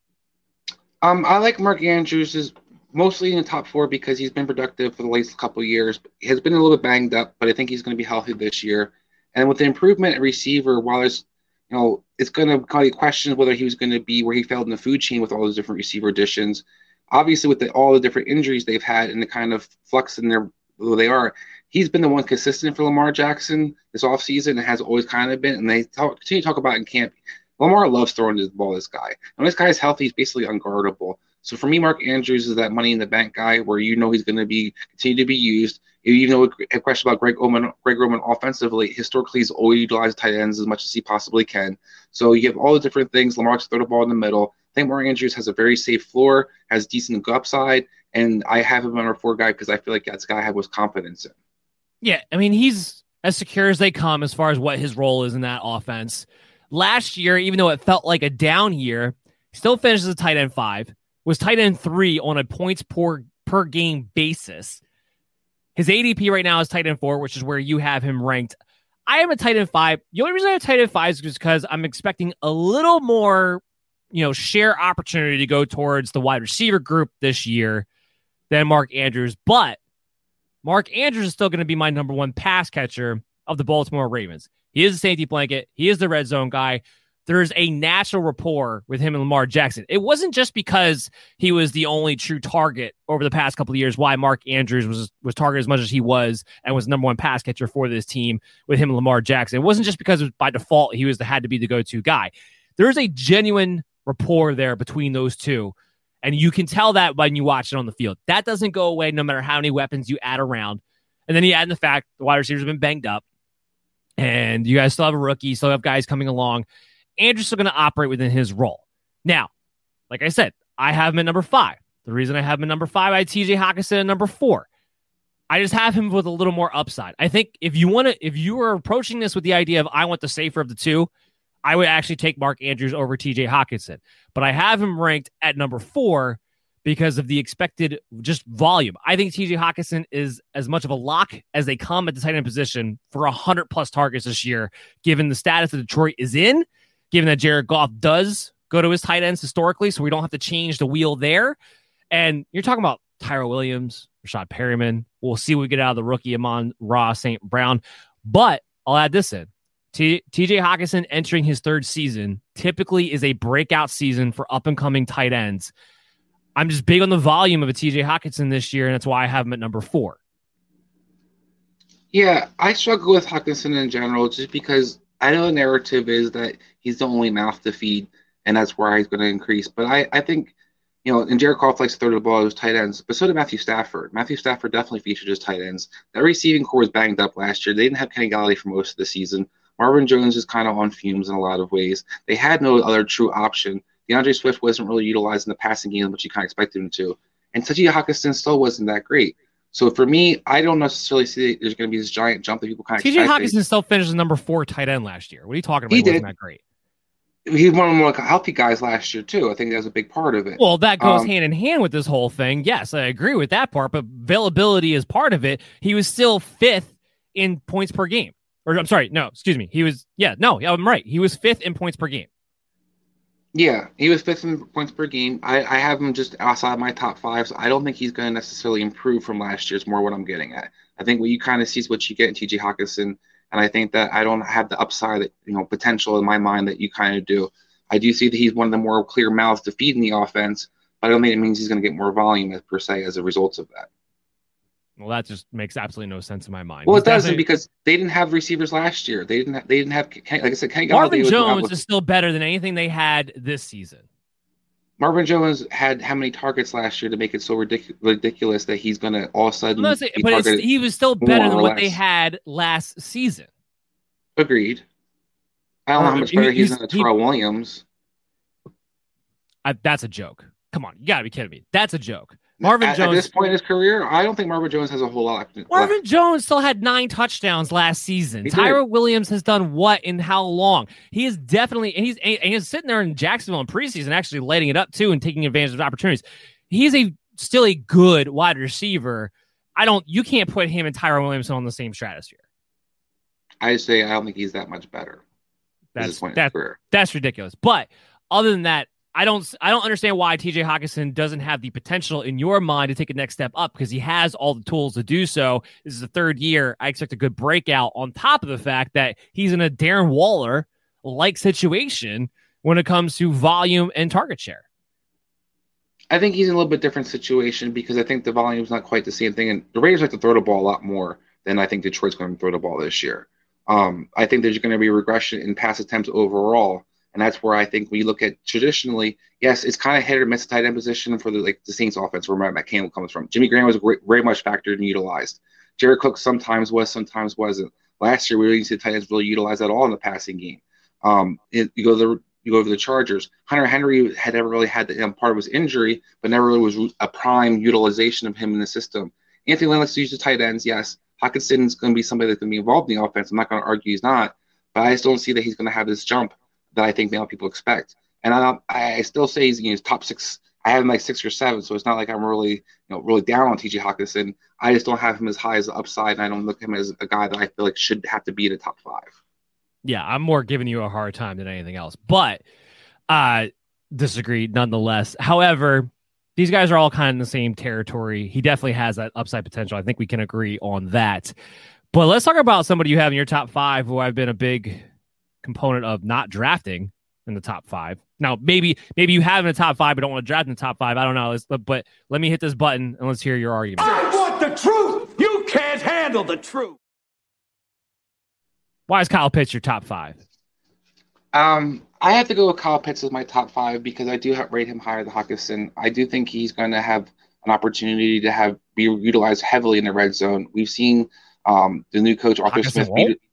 Um, I like Mark Andrews mostly in the top four because he's been productive for the last couple years. He has been a little bit banged up, but I think he's going to be healthy this year. And with the improvement at receiver, while there's you know, it's going to kind of question whether he was going to be where he fell in the food chain with all those different receiver additions. Obviously, with the, all the different injuries they've had and the kind of flux in their who they are, he's been the one consistent for Lamar Jackson this offseason and has always kind of been. And they talk, continue to talk about in camp. Lamar loves throwing the ball. This guy, when this guy is healthy, he's basically unguardable. So for me, Mark Andrews is that money in the bank guy where you know he's going to be continue to be used. You know a question about Greg Roman, Greg Roman offensively. Historically, he's always utilized tight ends as much as he possibly can. So you have all the different things. Lamar to throw the ball in the middle. I think Mark Andrews has a very safe floor, has decent upside, and I have him on our four guy because I feel like that's guy I have most confidence in. Yeah, I mean he's as secure as they come as far as what his role is in that offense. Last year, even though it felt like a down year, still finishes a tight end five, was tight end three on a points per per game basis. His ADP right now is tight end four, which is where you have him ranked. I am a tight end five. The only reason I have tight end five is because I'm expecting a little more, you know, share opportunity to go towards the wide receiver group this year than Mark Andrews. But Mark Andrews is still going to be my number one pass catcher of the Baltimore Ravens. He is a safety blanket. He is the red zone guy. There's a natural rapport with him and Lamar Jackson. It wasn't just because he was the only true target over the past couple of years why Mark Andrews was was targeted as much as he was and was number one pass catcher for this team with him and Lamar Jackson. It wasn't just because by default he was the had to be the go to guy. There is a genuine rapport there between those two. And you can tell that when you watch it on the field. That doesn't go away no matter how many weapons you add around. And then you add in the fact the wide receivers have been banged up and you guys still have a rookie, still have guys coming along. Andrew's still going to operate within his role. Now, like I said, I have him at number five. The reason I have him at number five, I had TJ Hockenson at number four. I just have him with a little more upside. I think if you want to, if you are approaching this with the idea of I want the safer of the two, I would actually take Mark Andrews over TJ Hockenson. But I have him ranked at number four because of the expected just volume. I think TJ Hockenson is as much of a lock as they come at the tight end position for 100 plus targets this year, given the status that Detroit is in, given that Jared Goff does go to his tight ends historically, so we don't have to change the wheel there. And you're talking about Tyrell Williams, Rashad Perriman. We'll see what we get out of the rookie Amon-Ra St. Brown. But I'll add this in. TJ Hockenson entering his third season typically is a breakout season for up and coming tight ends. I'm just big on the volume of a TJ Hockenson this year, and that's why I have him at number four. Yeah, I struggle with Hockenson in general just because I know the narrative is that he's the only mouth to feed, and that's where he's going to increase. But I, I think, you know, and Jared Goff likes to throw the ball to tight ends, but so did Matthew Stafford. Matthew Stafford definitely featured his tight ends. That receiving corps was banged up last year. They didn't have Kenny Golladay for most of the season. Marvin Jones is kind of on fumes in a lot of ways. They had no other true option. D'Andre Swift wasn't really utilized in the passing game, which you kind of expected him to. And T.J. Hockenson still wasn't that great. So for me, I don't necessarily see there's going to be this giant jump that people kind of. TJ Hockenson still finished as number four tight end last year. What are you talking about? He, he wasn't that great. He's one of the more healthy guys last year too. I think that was a big part of it. Well, that goes um, hand in hand with this whole thing. Yes, I agree with that part, but availability is part of it. He was still fifth in points per game. Or I'm sorry, no, excuse me. He was yeah, no, I'm right. He was fifth in points per game. Yeah, he was fifth in points per game. I, I have him just outside my top five, so I don't think he's going to necessarily improve from last year. Is more what I'm getting at. I think what you kind of see is what you get in T.J. Hockenson, and I think that I don't have the upside, that, you know, potential in my mind that you kind of do. I do see that he's one of the more clear mouths to feed in the offense, but I don't think it means he's going to get more volume per se as a result of that. Well, that just makes absolutely no sense in my mind. Well, it doesn't because they didn't have receivers last year. They didn't. Have, they didn't have. Like I said, Kenny Marvin Jones is still better than anything they had this season. Marvin Jones had how many targets last year to make it so ridic- ridiculous that he's going to all of a sudden? But he was still better than what less. they had last season. Agreed. I don't know how uh, much better he's, he's than Tyrell he, Williams. I, that's a joke. Come on, you gotta be kidding me. That's a joke. Marvin at, Jones. At this point in his career, I don't think Marvin Jones has a whole lot. Marvin left. Jones still had nine touchdowns last season. Tyrell Williams has done what in how long? He is definitely and he's and he's sitting there in Jacksonville in preseason, actually lighting it up too and taking advantage of opportunities. He's a still a good wide receiver. I don't. You can't put him and Tyrell Williams on the same stratosphere. I say I don't think he's that much better. That's that, that's ridiculous. But other than that, I don't I don't understand why TJ Hockenson doesn't have the potential in your mind to take a next step up because he has all the tools to do so. This is the third year. I expect a good breakout on top of the fact that he's in a Darren Waller like situation when it comes to volume and target share. I think he's in a little bit different situation because I think the volume is not quite the same thing. And the Raiders like to throw the ball a lot more than I think Detroit's going to throw the ball this year. Um, I think there's going to be regression in pass attempts overall and that's where I think when you look at traditionally, yes, it's kind of hit or miss tight end position for the like the Saints offense where Matt McCain comes from. Jimmy Graham was very much factored and utilized. Jared Cook sometimes was, sometimes wasn't. Last year, we didn't see the tight ends really utilized at all in the passing game. Um, it, you go the you go over the Chargers. Hunter Henry had never really had the um, part of his injury, but never really was a prime utilization of him in the system. Anthony Lynn likes to use the tight ends, yes. Hockenson is going to be somebody that's going to be involved in the offense. I'm not going to argue he's not, but I just don't see that he's going to have this jump that I think male people expect. And I I still say he's top six. I have him like six or seven, so it's not like I'm really you know really down on TJ Hockenson. I just don't have him as high as the upside, and I don't look at him as a guy that I feel like should have to be in the top five. Yeah, I'm more giving you a hard time than anything else, but uh disagree nonetheless. However, these guys are all kind of in the same territory. He definitely has that upside potential. I think we can agree on that. But let's talk about somebody you have in your top five who I've been a big component of not drafting in the top five. Now, maybe maybe you have in the top five, but don't want to draft in the top five. I don't know. Let's, but let me hit this button and let's hear your argument. I want the truth. You can't handle the truth. Why is Kyle Pitts your top five? Um, I have to go with Kyle Pitts as my top five because I do have, rate him higher than Hockenson. I do think he's going to have an opportunity to have be utilized heavily in the red zone. We've seen um, the new coach Arthur Hockenson Smith won't? be,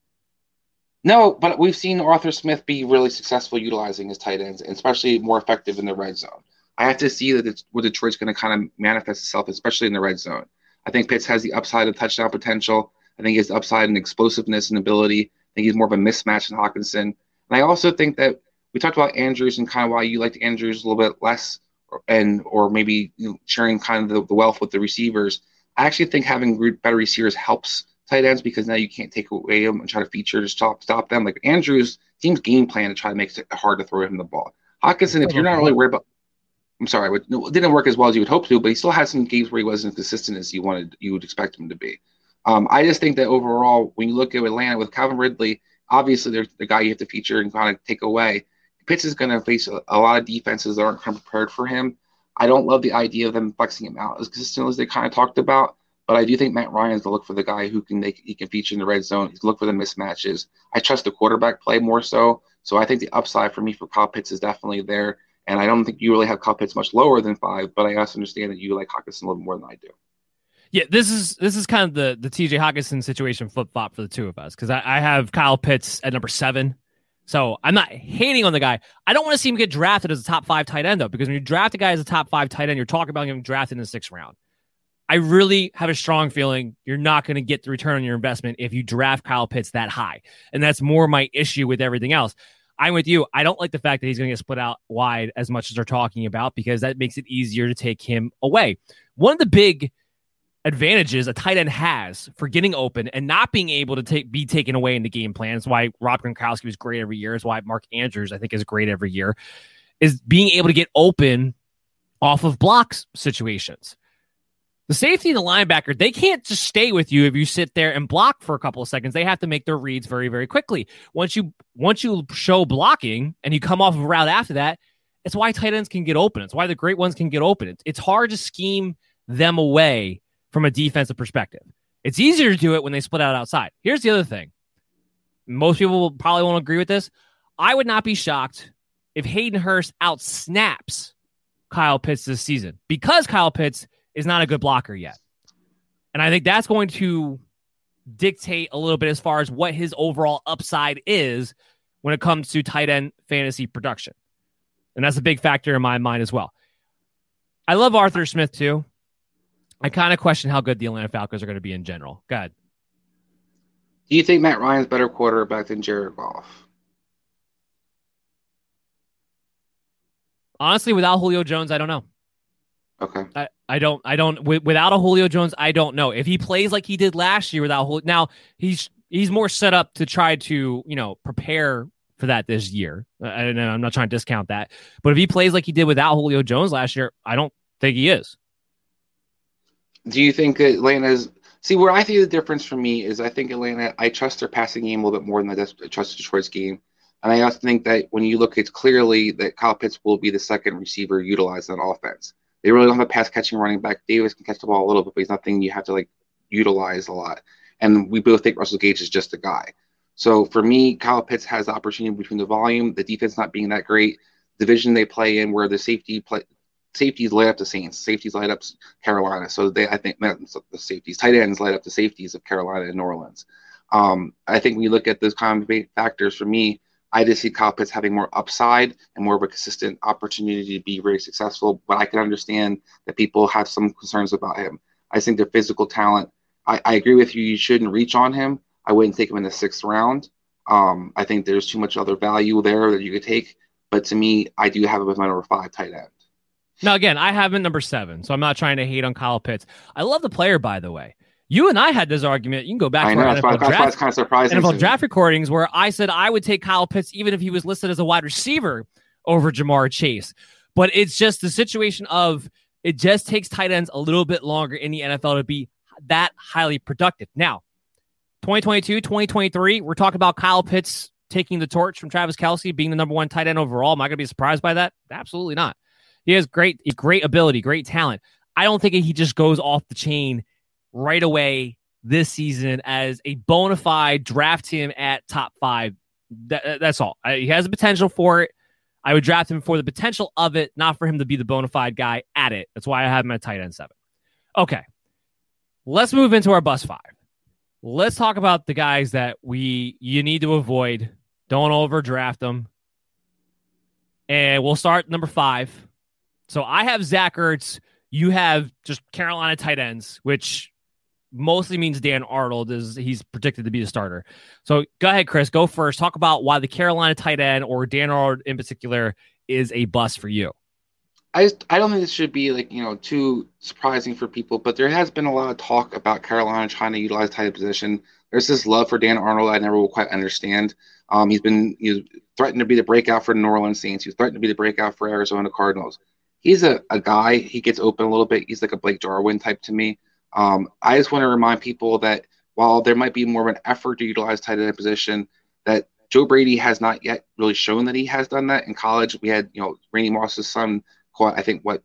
no, but we've seen Arthur Smith be really successful utilizing his tight ends, and especially more effective in the red zone. I have to see that it's, what Detroit's going to kind of manifest itself, especially in the red zone. I think Pitts has the upside of touchdown potential. I think the upside in explosiveness and ability. I think he's more of a mismatch than Hockenson. And I also think that we talked about Andrews and kind of why you liked Andrews a little bit less, and or maybe you know, sharing kind of the, the wealth with the receivers. I actually think having better receivers helps tight ends because now you can't take away them and try to feature to stop stop them. Like Andrews team's game plan to try to make it hard to throw him the ball. Hockenson, if you're not really worried about, I'm sorry, it didn't work as well as you would hope to, but he still had some games where he wasn't as consistent as you wanted, you would expect him to be. Um, I just think that overall, when you look at Atlanta with Calvin Ridley, obviously they're the guy you have to feature and kind of take away. Pitts is going to face a, a lot of defenses that aren't kind of prepared for him. I don't love the idea of them flexing him out as consistent as they kind of talked about, but I do think Matt Ryan's to look for the guy who can make he can feature in the red zone. He's look for the mismatches. I trust the quarterback play more so. So I think the upside for me for Kyle Pitts is definitely there. And I don't think you really have Kyle Pitts much lower than five, but I also understand that you like Hockenson a little more than I do. Yeah, this is this is kind of the the TJ Hockenson situation flip flop for the two of us because I, I have Kyle Pitts at number seven. So I'm not hating on the guy. I don't want to see him get drafted as a top five tight end though, because when you draft a guy as a top five tight end, you're talking about him drafted in the sixth round. I really have a strong feeling you're not going to get the return on your investment if you draft Kyle Pitts that high. And that's more my issue with everything else. I'm with you. I don't like the fact that he's going to get split out wide as much as they're talking about because that makes it easier to take him away. One of the big advantages a tight end has for getting open and not being able to take be taken away in the game plan. is why Rob Gronkowski was great every year. Is why Mark Andrews I think is great every year. Is being able to get open off of blocks situations. The safety and the linebacker, they can't just stay with you if you sit there and block for a couple of seconds. They have to make their reads very, very quickly. Once you once you show blocking and you come off of a route after that, it's why tight ends can get open. It's why the great ones can get open. It's, hard to scheme them away from a defensive perspective. It's easier to do it when they split out outside. Here's the other thing. Most people probably won't agree with this. I would not be shocked if Hayden Hurst out snaps Kyle Pitts this season because Kyle Pitts is not a good blocker yet. And I think that's going to dictate a little bit as far as what his overall upside is when it comes to tight end fantasy production. And that's a big factor in my mind as well. I love Arthur Smith too. I kind of question how good the Atlanta Falcons are going to be in general. Go ahead. Do you think Matt Ryan's better quarterback than Jared Goff? Honestly, without Julio Jones, I don't know. Okay. I, I don't I don't w- without a Julio Jones, I don't know if he plays like he did last year without Julio. Now he's he's more set up to try to you know prepare for that this year. I don't know. I'm not trying to discount that, but if he plays like he did without Julio Jones last year, I don't think he is. Do you think that Atlanta's see where I see the difference for me is I think Atlanta I trust their passing game a little bit more than I trust Detroit's game. And I also think that when you look, it's clearly that Kyle Pitts will be the second receiver utilized on offense. They really don't have a pass catching running back. Davis can catch the ball a little bit, but he's nothing you have to like utilize a lot. And we both think Russell Gage is just a guy. So for me, Kyle Pitts has the opportunity between the volume, the defense not being that great, division they play in, where the safety play safeties light up the Saints, safeties light up Carolina. So they, I think, the safeties, tight ends light up the safeties of Carolina and New Orleans. Um, I think when you look at those of factors, for me, I just see Kyle Pitts having more upside and more of a consistent opportunity to be very successful. But I can understand that people have some concerns about him. I think their physical talent. I, I agree with you. You shouldn't reach on him. I wouldn't take him in the sixth round. Um, I think there's too much other value there that you could take. But to me, I do have him as my number five tight end. Now, again, I have him number seven, so I'm not trying to hate on Kyle Pitts. I love the player, by the way. You and I had this argument. You can go back I to know, NFL why draft, kind of surprising. NFL draft recordings where I said I would take Kyle Pitts even if he was listed as a wide receiver over Ja'Marr Chase. But it's just the situation of It just takes tight ends a little bit longer in the NFL to be that highly productive. Now, 2022, 2023, we're talking about Kyle Pitts taking the torch from Travis Kelce, being the number one tight end overall. Am I going to be surprised by that? Absolutely not. He has great, great ability, great talent. I don't think he just goes off the chain right away this season as a bona fide draft him at top five. That, that's all. I, he has the potential for it. I would draft him for the potential of it, not for him to be the bona fide guy at it. That's why I have him at tight end seven. Okay. Let's move into our bus five. Let's talk about the guys that we you need to avoid. Don't overdraft them. And we'll start number five. So I have Zach Ertz. You have just Carolina tight ends, which mostly means Dan Arnold is he's predicted to be the starter. So go ahead, Chris. Go first. Talk about why the Carolina tight end or Dan Arnold in particular is a bust for you. I just, I don't think this should be like you know too surprising for people, but there has been a lot of talk about Carolina trying to utilize tight end position. There's this love for Dan Arnold I never will quite understand. Um, he's been he's threatened to be the breakout for the New Orleans Saints. He's threatened to be the breakout for Arizona Cardinals. He's a, a guy. He gets open a little bit. He's like a Blake Jarwin type to me. Um, I just want to remind people that while there might be more of an effort to utilize tight end position, that Joe Brady has not yet really shown that he has done that in college. We had, you know, Randy Moss's son caught, I think, what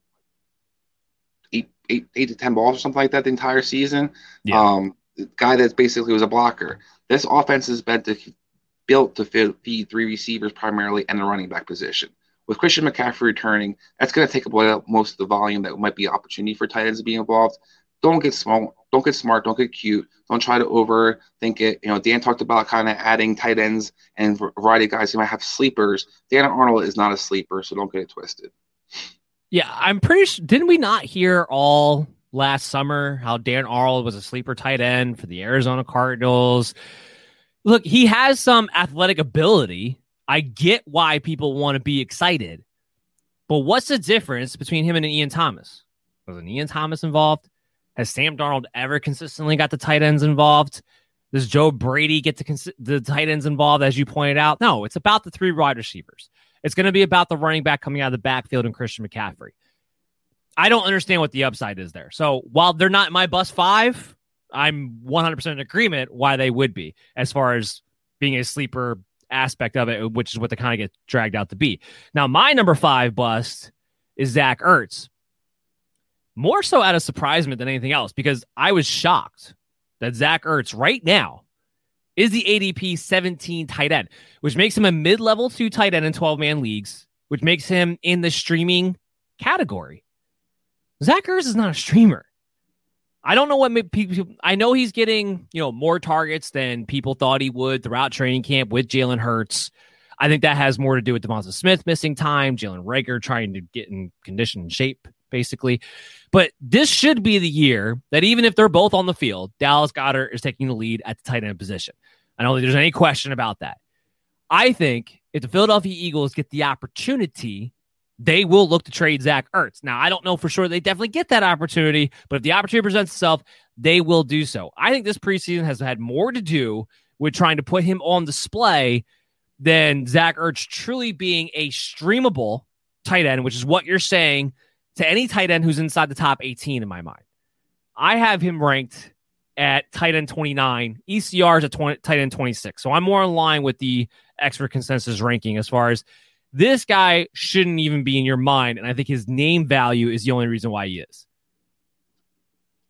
eight, eight, eight to ten balls or something like that the entire season. Yeah. Um, guy that basically was a blocker. This offense is meant to built to feed three receivers primarily and the running back position. With Christian McCaffrey returning, that's going to take away most of the volume that might be opportunity for tight ends to be involved don't get small, don't get smart, don't get cute, don't try to overthink it. You know, Dan talked about kind of adding tight ends and variety of guys who might have sleepers. Dan Arnold is not a sleeper, so don't get it twisted. Yeah, I'm pretty sure. Didn't we not hear all last summer how Dan Arnold was a sleeper tight end for the Arizona Cardinals? Look, he has some athletic ability. I get why people want to be excited. But what's the difference between him and Ian Thomas? Was an Ian Thomas involved? Has Sam Darnold ever consistently got the tight ends involved? Does Joe Brady get the, tight ends involved, as you pointed out? No, it's about the three wide receivers. It's going to be about the running back coming out of the backfield and Christian McCaffrey. I don't understand what the upside is there. So while they're not my bus five, I'm 100% in agreement why they would be as far as being a sleeper aspect of it, which is what they kind of get dragged out to be. Now, my number five bust is Zach Ertz more so out of surprisement than anything else because I was shocked that Zach Ertz right now is the ADP 17 tight end, which makes him a mid level two tight end in 12 man leagues, which makes him in the streaming category. Zach Ertz is not a streamer. I don't know what people. I know he's getting you know more targets than people thought he would throughout training camp with Jalen Hurts. I think that has more to do with DeVonta Smith missing time, Jalen Reagor trying to get in condition and shape basically. But this should be the year that even if they're both on the field, Dallas Goedert is taking the lead at the tight end position. I don't think there's any question about that. I think if the Philadelphia Eagles get the opportunity, they will look to trade Zach Ertz. Now, I don't know for sure they definitely get that opportunity, but if the opportunity presents itself, they will do so. I think this preseason has had more to do with trying to put him on display than Zach Ertz truly being a streamable tight end, which is what you're saying to any tight end who's inside the top 18 in my mind. I have him ranked at tight end 29, ECRs at 20, tight end 26. So I'm more in line with the expert consensus ranking as far as this guy shouldn't even be in your mind. And I think his name value is the only reason why he is.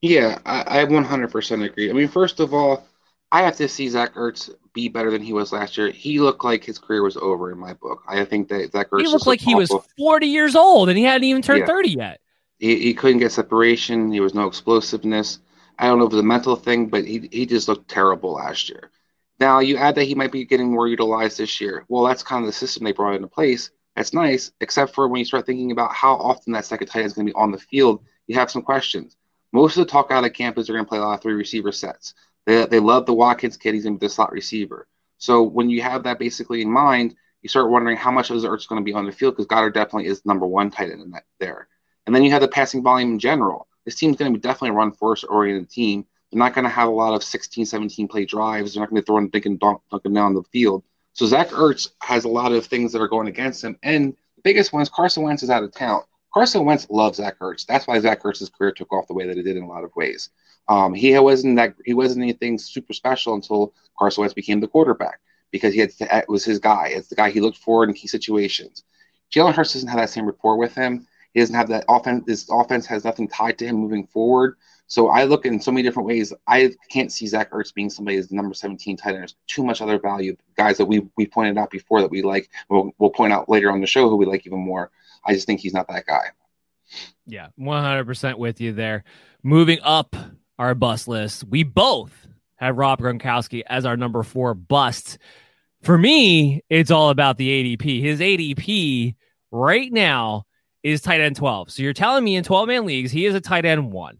Yeah, I, I 100% agree. I mean, first of all, I have to see Zach Ertz be better than he was last year. He looked like his career was over in my book. I think that Zach Ertz. He looked like he was 40 years old and he hadn't even turned yeah. 30 yet. He, he couldn't get separation. He was no explosiveness. I don't know if it was a mental thing, but he, he just looked terrible last year. Now, you add that he might be getting more utilized this year. Well, that's kind of the system they brought into place. That's nice, except for when you start thinking about how often that second tight end is going to be on the field, you have some questions. Most of the talk out of camp is they're going to play a lot of three receiver sets. They, they love the Watkins kid. He's going to be the slot receiver. So when you have that basically in mind, you start wondering how much of his Ertz going to be on the field because Goedert definitely is number one tight end in that there. And then you have the passing volume in general. This team's going to be definitely a run force oriented team. They're not going to have a lot of 16, 17 play drives. They're not going to be throwing and dunking down the field. So Zach Ertz has a lot of things that are going against him. And the biggest one is Carson Wentz is out of town. Carson Wentz loves Zach Ertz. That's why Zach Ertz's career took off the way that it did in a lot of ways. Um, he wasn't that he wasn't anything super special until Carson Wentz became the quarterback because he had it was his guy. It's the guy he looked for in key situations. Jalen Hurts doesn't have that same rapport with him. He doesn't have that offense. His offense has nothing tied to him moving forward. So I look in so many different ways. I can't see Zach Ertz being somebody as number 17 tight end. There's too much other value. Guys that we we pointed out before that we like. We'll, we'll point out later on the show who we like even more. I just think he's not that guy. Yeah, 100% with you there. Moving up our bust list, we both have Rob Gronkowski as our number four bust. For me, it's all about the ADP. His ADP right now is tight end 12. So you're telling me in 12 man leagues, he is a tight end one.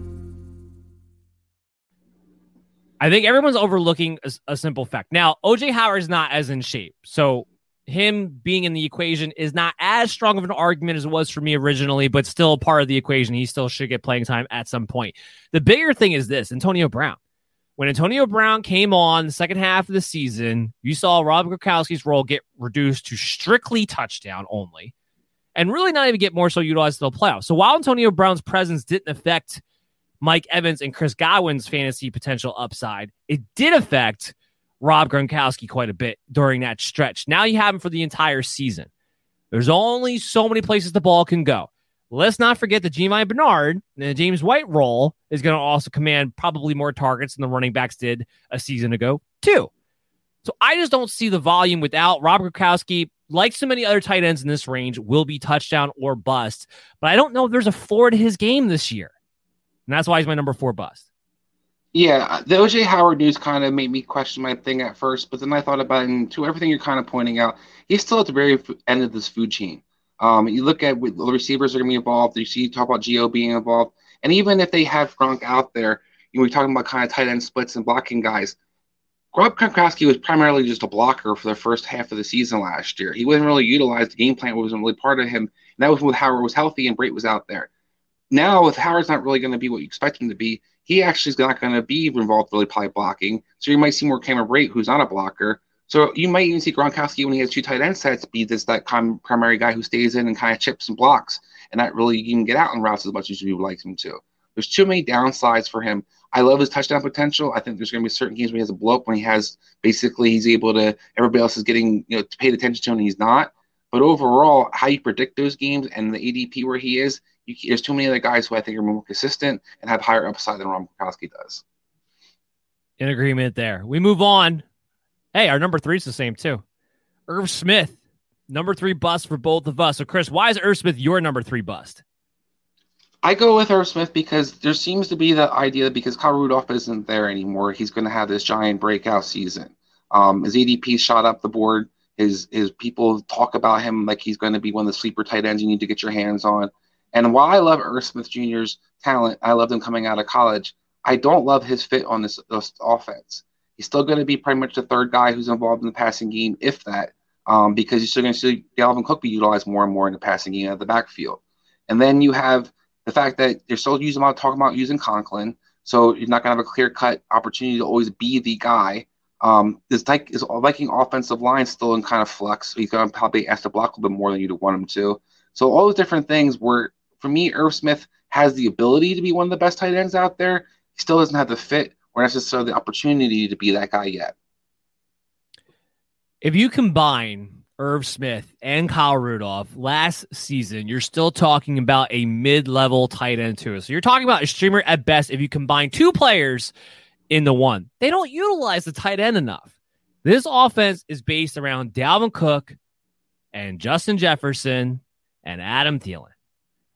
I think everyone's overlooking a, a simple fact. Now, OJ Howard is not as in shape. So him being in the equation is not as strong of an argument as it was for me originally, but still part of the equation. He still should get playing time at some point. The bigger thing is this Antonio Brown. When Antonio Brown came on the second half of the season, you saw Rob Gronkowski's role get reduced to strictly touchdown only and really not even get more so utilized until playoffs. So while Antonio Brown's presence didn't affect Mike Evans and Chris Godwin's fantasy potential upside, it did affect Rob Gronkowski quite a bit during that stretch. Now you have him for the entire season. There's only so many places the ball can go. Let's not forget that Giovani Bernard, and the James White role, is going to also command probably more targets than the running backs did a season ago, too. So I just don't see the volume without Rob Gronkowski. Like so many other tight ends in this range, will be touchdown or bust. But I don't know if there's a floor to his game this year. And that's why he's my number four bust. Yeah, the OJ Howard news kind of made me question my thing at first, but then I thought about it, and to everything you're kind of pointing out, he's still at the very end of this food chain. Um, you look at what the receivers are going to be involved. You see, you talk about Gio being involved, and even if they have Gronk out there, you know, we're talking about kind of tight end splits and blocking guys. Rob Gronkowski was primarily just a blocker for the first half of the season last year. He wasn't really utilized. The game plan wasn't really part of him, and that was when Howard was healthy and Brate was out there. Now, if Howard's not really going to be what you expect him to be, he actually is not going to be involved really probably blocking. So you might see more Cameron who's not a blocker. So you might even see Gronkowski when he has two tight end sets be this that primary guy who stays in and kind of chips and blocks and not really even get out in routes as much as you would like him to. There's too many downsides for him. I love his touchdown potential. I think there's going to be certain games when he has a blow up when he has basically he's able to everybody else is getting you know paid attention to him and he's not. But overall, how you predict those games and the ADP where he is, you, there's too many other guys who I think are more consistent and have higher upside than Rob Gronkowski does. In agreement there. We move on. Hey, our number three is the same too. Irv Smith, number three bust for both of us. So, Chris, why is Irv Smith your number three bust? I go with Irv Smith because there seems to be the idea that because Kyle Rudolph isn't there anymore, he's going to have this giant breakout season. Um, his ADP shot up the board. His his people talk about him like he's going to be one of the sleeper tight ends you need to get your hands on. And while I love Irv Smith Jr.'s talent, I love him coming out of college. I don't love his fit on this, this offense. He's still going to be pretty much the third guy who's involved in the passing game, if that, um, because you're still going to see Dalvin Cook be utilized more and more in the passing game at the backfield. And then you have the fact that they're still using about talking about using Conklin, so you're not going to have a clear cut opportunity to always be the guy. Um, this like is Viking offensive line still in kind of flux. So he's going to probably ask to block a little bit more than you'd want him to. So all those different things were for me, Irv Smith has the ability to be one of the best tight ends out there. He still doesn't have the fit or necessarily the opportunity to be that guy yet. If you combine Irv Smith and Kyle Rudolph last season, you're still talking about a mid level tight end, too. So you're talking about a streamer at best if you combine two players in the one. They don't utilize the tight end enough. This offense is based around Dalvin Cook and Justin Jefferson and Adam Thielen.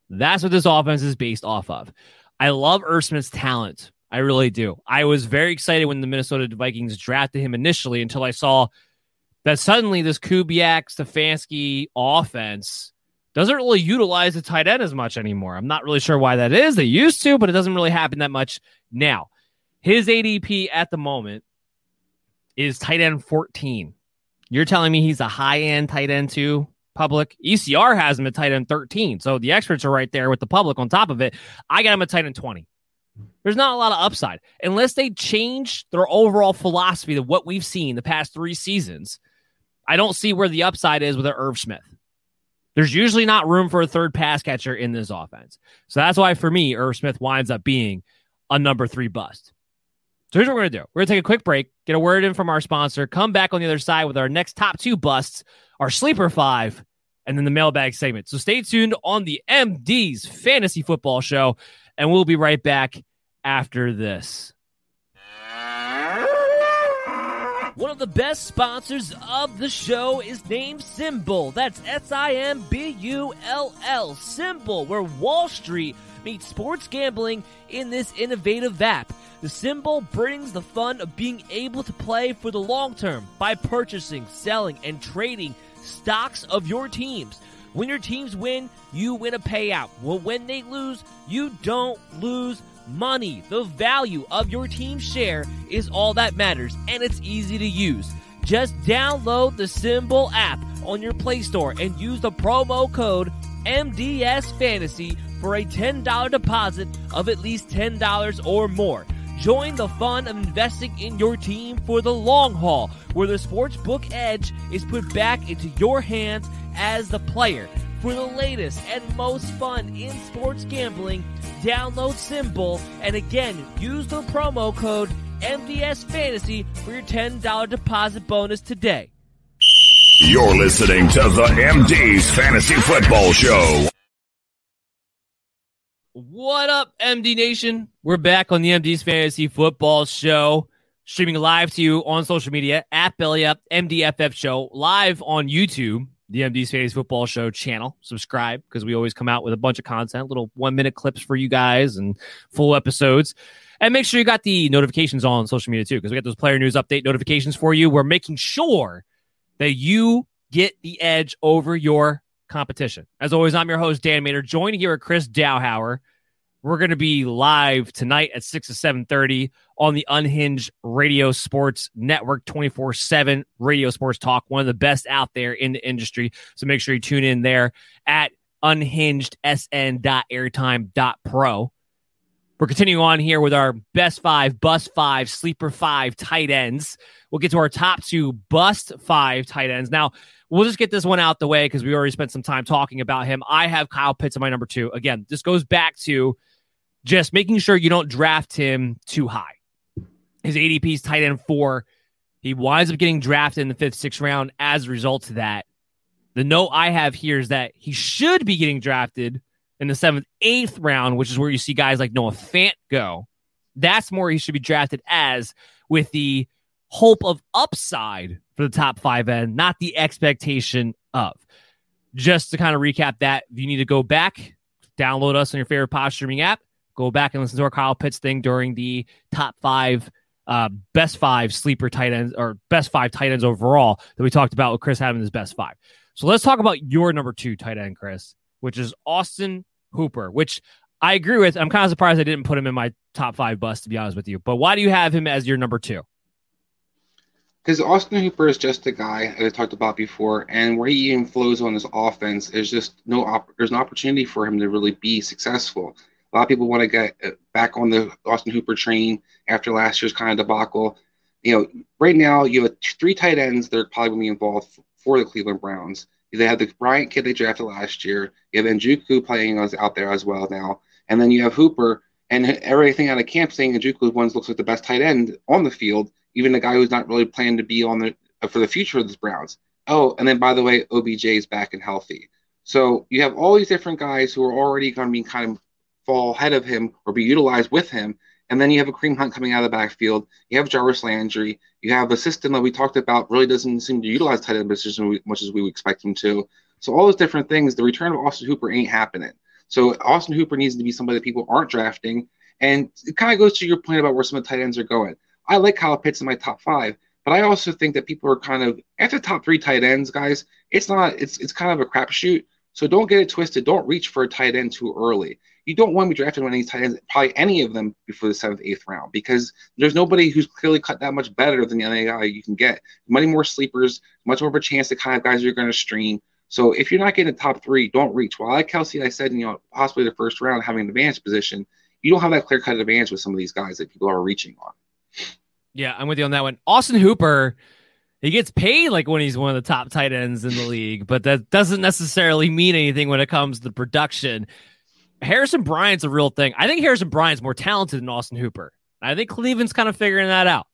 That's what this offense is based off of. I love Irv talent. I really do. I was very excited when the Minnesota Vikings drafted him initially until I saw that suddenly this Kubiak Stefanski offense doesn't really utilize the tight end as much anymore. I'm not really sure why that is. They used to, but it doesn't really happen that much now. His ADP at the moment is tight end 14. You're telling me he's a high end tight end too? Public ECR has him at tight end 13. So the experts are right there with the public on top of it. I got him at tight end 20. There's not a lot of upside unless they change their overall philosophy of what we've seen the past three seasons. I don't see where the upside is with Irv Smith. There's usually not room for a third pass catcher in this offense. So that's why, for me, Irv Smith winds up being a number three bust. So here's what we're going to do we're going to take a quick break, get a word in from our sponsor, come back on the other side with our next top two busts, our sleeper five, and then the mailbag segment. So stay tuned on the MD's Fantasy Football Show, and we'll be right back after this. One of the best sponsors of the show is named SimBull. That's S I M B U L L. SimBull, where Wall Street meets sports gambling in this innovative app. The SimBull brings the fun of being able to play for the long term by purchasing, selling, and trading stocks of your teams. When your teams win, you win a payout. Well, when they lose, you don't lose money. The value of your team share is all that matters, and it's easy to use. Just download the SimBull app on your Play Store and use the promo code MDS Fantasy for a $10 deposit of at least $10 or more. Join the fun of investing in your team for the long haul, where the sportsbook edge is put back into your hands as the player. For the latest and most fun in sports gambling, download SimBull and again use the promo code MDS Fantasy for your $10 deposit bonus today. You're listening to the MD's Fantasy Football Show. What up, MD Nation? We're back on the MD's Fantasy Football Show, streaming live to you on social media at Belly Up MDFF Show, live on YouTube, the MD's Fantasy Football Show channel. Subscribe because we always come out with a bunch of content, little one minute clips for you guys and full episodes. And make sure you got the notifications on social media too, because we got those player news update notifications for you. We're making sure that you get the edge over your competition. As always, I'm your host, Dan Mater, joined here at Chris Dowhauer. We're going to be live tonight at 6 to 7.30 on the Unhinged Radio Sports Network, 24-7 radio sports talk, one of the best out there in the industry. So make sure you tune in there at unhingedsn.airtime.pro. We're continuing on here with our best five, bust five, sleeper five tight ends. We'll get to our top two bust five tight ends. Now, we'll just get this one out the way because we already spent some time talking about him. I have Kyle Pitts in my number two. Again, this goes back to just making sure you don't draft him too high. His ADP is tight end four. He winds up getting drafted in the fifth, sixth round as a result of that. The note I have here is that he should be getting drafted in the seventh, eighth round, which is where you see guys like Noah Fant go. That's more he should be drafted as with the hope of upside for the top five end, not the expectation of. Just to kind of recap that, if you need to go back, download us on your favorite pod streaming app, go back and listen to our Kyle Pitts thing during the top five, uh, best five sleeper tight ends or best five tight ends overall that we talked about with Chris having his best five. So let's talk about your number two tight end, Chris, which is Austin Hooper, which I agree with. I'm kind of surprised I didn't put him in my top five bust, to be honest with you. But why do you have him as your number two? Because Austin Hooper is just a guy I talked about before, and where he even flows on his offense is just no. Op- there's an opportunity for him to really be successful. A lot of people want to get uh, back on the Austin Hooper train after last year's kind of debacle. You know, right now you have three tight ends that are probably going to be involved for the Cleveland Browns. They have the Bryant kid they drafted last year. You have Njoku playing out there as well now, and then you have Hooper and everything out of camp saying Njoku ones looks like the best tight end on the field, even a guy who's not really planned to be on the for the future of the Browns. Oh, and then by the way, OBJ is back and healthy. So you have all these different guys who are already going to be kind of fall ahead of him or be utilized with him. And then you have Kareem Hunt coming out of the backfield. You have Jarvis Landry. You have a system that we talked about really doesn't seem to utilize tight end position as much as we would expect him to. So all those different things, the return of Austin Hooper ain't happening. So Austin Hooper needs to be somebody that people aren't drafting. And it kind of goes to your point about where some of the tight ends are going. I like Kyle Pitts in my top five, but I also think that people are kind of after top three tight ends, guys. It's not. It's it's kind of a crapshoot. So don't get it twisted. Don't reach for a tight end too early. You don't want to be drafting one of these tight ends, probably any of them before the seventh, eighth round, because there's nobody who's clearly cut that much better than the other guy you can get. Many more sleepers, much more of a chance to kind of guys you're going to stream. So if you're not getting the top three, don't reach. While I like Kelce, I said, you know, possibly the first round having an advantage position, you don't have that clear cut advantage with some of these guys that people are reaching on. Yeah, I'm with you on that one. Austin Hooper, he gets paid like when he's one of the top tight ends in the league, but that doesn't necessarily mean anything when it comes to production. Harrison Bryant's a real thing. I think Harrison Bryant's more talented than Austin Hooper. I think Cleveland's kind of figuring that out.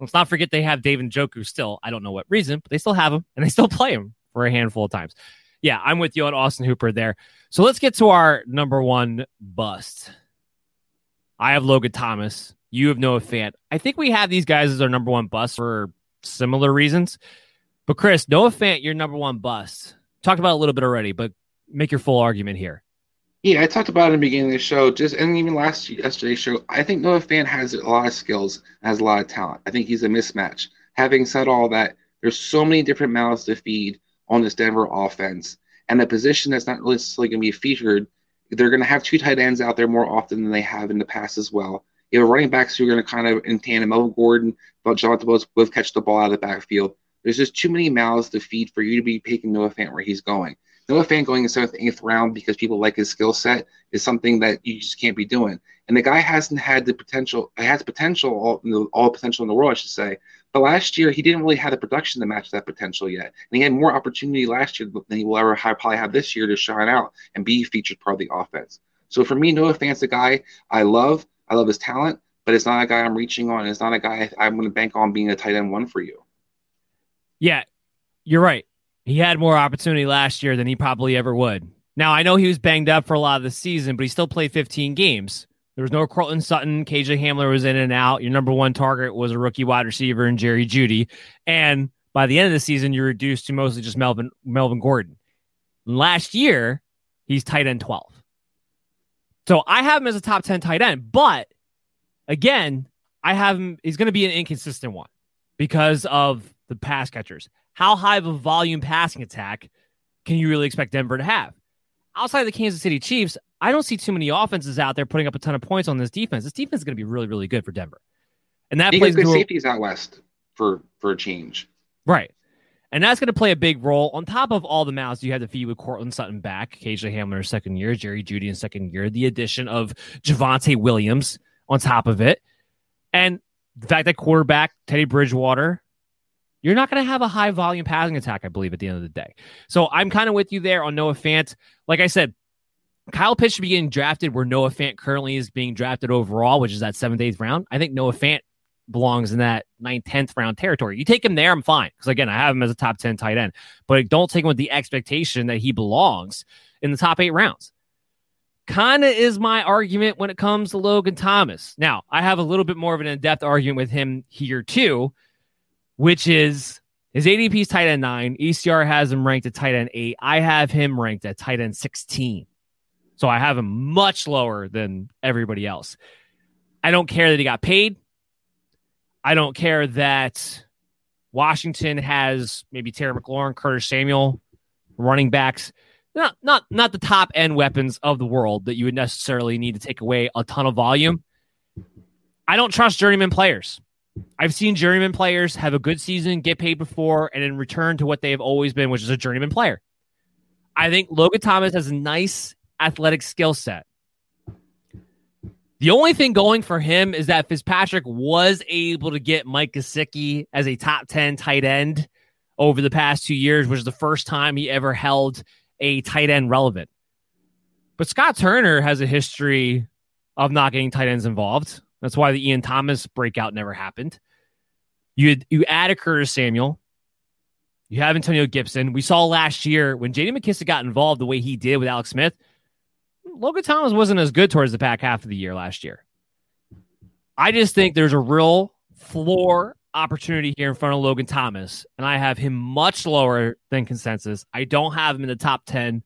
Let's not forget they have David Njoku still. I don't know what reason, but they still have him and they still play him for a handful of times. Yeah, I'm with you on Austin Hooper there. So let's get to our number one bust. I have Logan Thomas. You have Noah Fant. I think we have these guys as our number one bust for similar reasons. But Chris, Noah Fant, your number one bust. Talked about a little bit already, but make your full argument here. Yeah, I talked about it in the beginning of the show, just and even last yesterday's show. I think Noah Fant has a lot of skills, has a lot of talent. I think he's a mismatch. Having said all that, there's so many different mouths to feed on this Denver offense, and the position that's not necessarily going to be featured. They're going to have two tight ends out there more often than they have in the past as well. You have running backs who are going to kind of in tandem. Melvin Gordon, but Jonathan Bowles both catch the ball out of the backfield. There's just too many mouths to feed for you to be picking Noah Fant where he's going. Noah Fant going in seventh, eighth round because people like his skill set is something that you just can't be doing. And the guy hasn't had the potential. Has potential, all, all potential in the world, I should say. But last year he didn't really have the production to match that potential yet. And he had more opportunity last year than he will ever have, probably have this year to shine out and be featured part of the offense. So for me, Noah Fant's a guy I love. I love his talent, but it's not a guy I'm reaching on. It's not a guy I'm going to bank on being a tight end one for you. Yeah, you're right. He had more opportunity last year than he probably ever would. Now, I know he was banged up for a lot of the season, but he still played 15 games. There was no Courtland Sutton. KJ Hamler was in and out. Your number one target was a rookie wide receiver in Jerry Jeudy. And by the end of the season, you're reduced to mostly just Melvin Melvin Gordon. Last year, he's tight end 12. So I have him as a top 10 tight end, but again, I have him, he's going to be an inconsistent one because of the pass catchers. How high of a volume passing attack can you really expect Denver to have? Outside of the Kansas City Chiefs, I don't see too many offenses out there putting up a ton of points on this defense. This defense is going to be really, really good for Denver. And that He plays good safeties out west for for a change. Right. And that's going to play a big role. On top of all the mouths you have to feed with Courtland Sutton back, KJ Hamler second year, Jerry Jeudy in second year, the addition of Javonte Williams on top of it. And the fact that quarterback Teddy Bridgewater, you're not going to have a high volume passing attack, I believe, at the end of the day. So I'm kind of with you there on Noah Fant. Like I said, Kyle Pitts should be getting drafted where Noah Fant currently is being drafted overall, which is that seventh, eighth round. I think Noah Fant belongs in that ninth, tenth round territory. You take him there, I'm fine. Because again, I have him as a top 10 tight end, but don't take him with the expectation that he belongs in the top eight rounds. Kind of is my argument when it comes to Logan Thomas. Now, I have a little bit more of an in depth argument with him here, too, which is his ADP is tight end nine. ECR has him ranked at tight end eight. I have him ranked at tight end 16. So I have him much lower than everybody else. I don't care that he got paid. I don't care that Washington has maybe Terry McLaurin, Curtis Samuel, running backs. Not not not the top end weapons of the world that you would necessarily need to take away a ton of volume. I don't trust journeyman players. I've seen journeyman players have a good season, get paid before, and then return to what they have always been, which is a journeyman player. I think Logan Thomas has a nice athletic skill set. The only thing going for him is that Fitzpatrick was able to get Mike Gesicki as a top 10 tight end over the past two years, which is the first time he ever held a tight end relevant. But Scott Turner has a history of not getting tight ends involved. That's why the Ian Thomas breakout never happened. You you add a Curtis Samuel, You have Antonio Gibson. We saw last year when JD McKissic got involved the way he did with Alex Smith. Logan Thomas wasn't as good towards the back half of the year last year. I just think there's a real floor opportunity here in front of Logan Thomas, and I have him much lower than consensus. I don't have him in the top 10,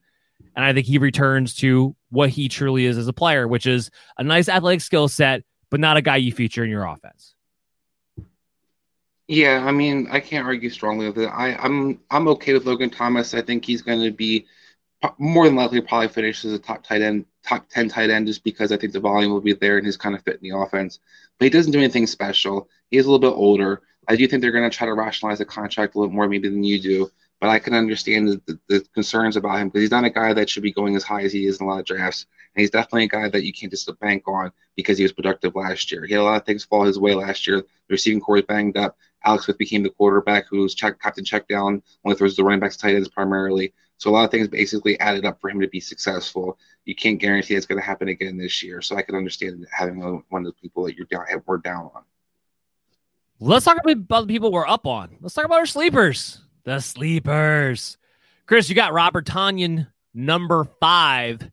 and I think he returns to what he truly is as a player, which is a nice athletic skill set, but not a guy you feature in your offense. Yeah, I mean, I can't argue strongly with it. I, I'm I'm okay with Logan Thomas. I think he's going to be Uh, more than likely probably finish as a top tight end, top ten tight end, just because I think the volume will be there and he's kind of fit in the offense. But he doesn't do anything special. He's a little bit older. I do think they're going to try to rationalize the contract a little more maybe than you do. But I can understand the, the, the concerns about him because he's not a guy that should be going as high as he is in a lot of drafts. And he's definitely a guy that you can't just bank on because he was productive last year. He had a lot of things fall his way last year. The receiving corps was banged up. Alex Smith became the quarterback who's check, captain check down, only throws the running backs tight ends primarily. So a lot of things basically added up for him to be successful. You can't guarantee it's going to happen again this year. So I can understand having one of the people that you're down, we're down on. Let's talk about the people we're up on. Let's talk about our sleepers. The sleepers. Chris, you got Robert Tonyan, number five.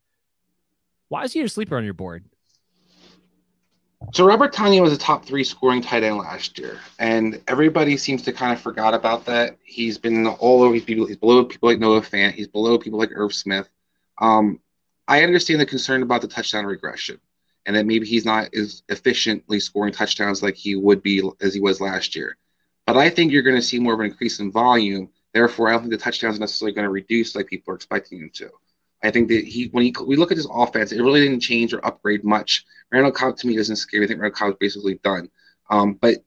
Why is he your sleeper on your board? So Robert Tonyan was a top three scoring tight end last year, and everybody seems to kind of forgot about that. He's been all over people. He's below people like Noah Fant. He's below people like Irv Smith. Um, I understand the concern about the touchdown regression, and that maybe he's not as efficiently scoring touchdowns like he would be as he was last year. But I think you're going to see more of an increase in volume. Therefore, I don't think the touchdowns are necessarily going to reduce like people are expecting them to. I think that he, when he, we look at his offense, it really didn't change or upgrade much. Randall Cobb to me doesn't scare me. I think Randall Cobb is basically done. Um, but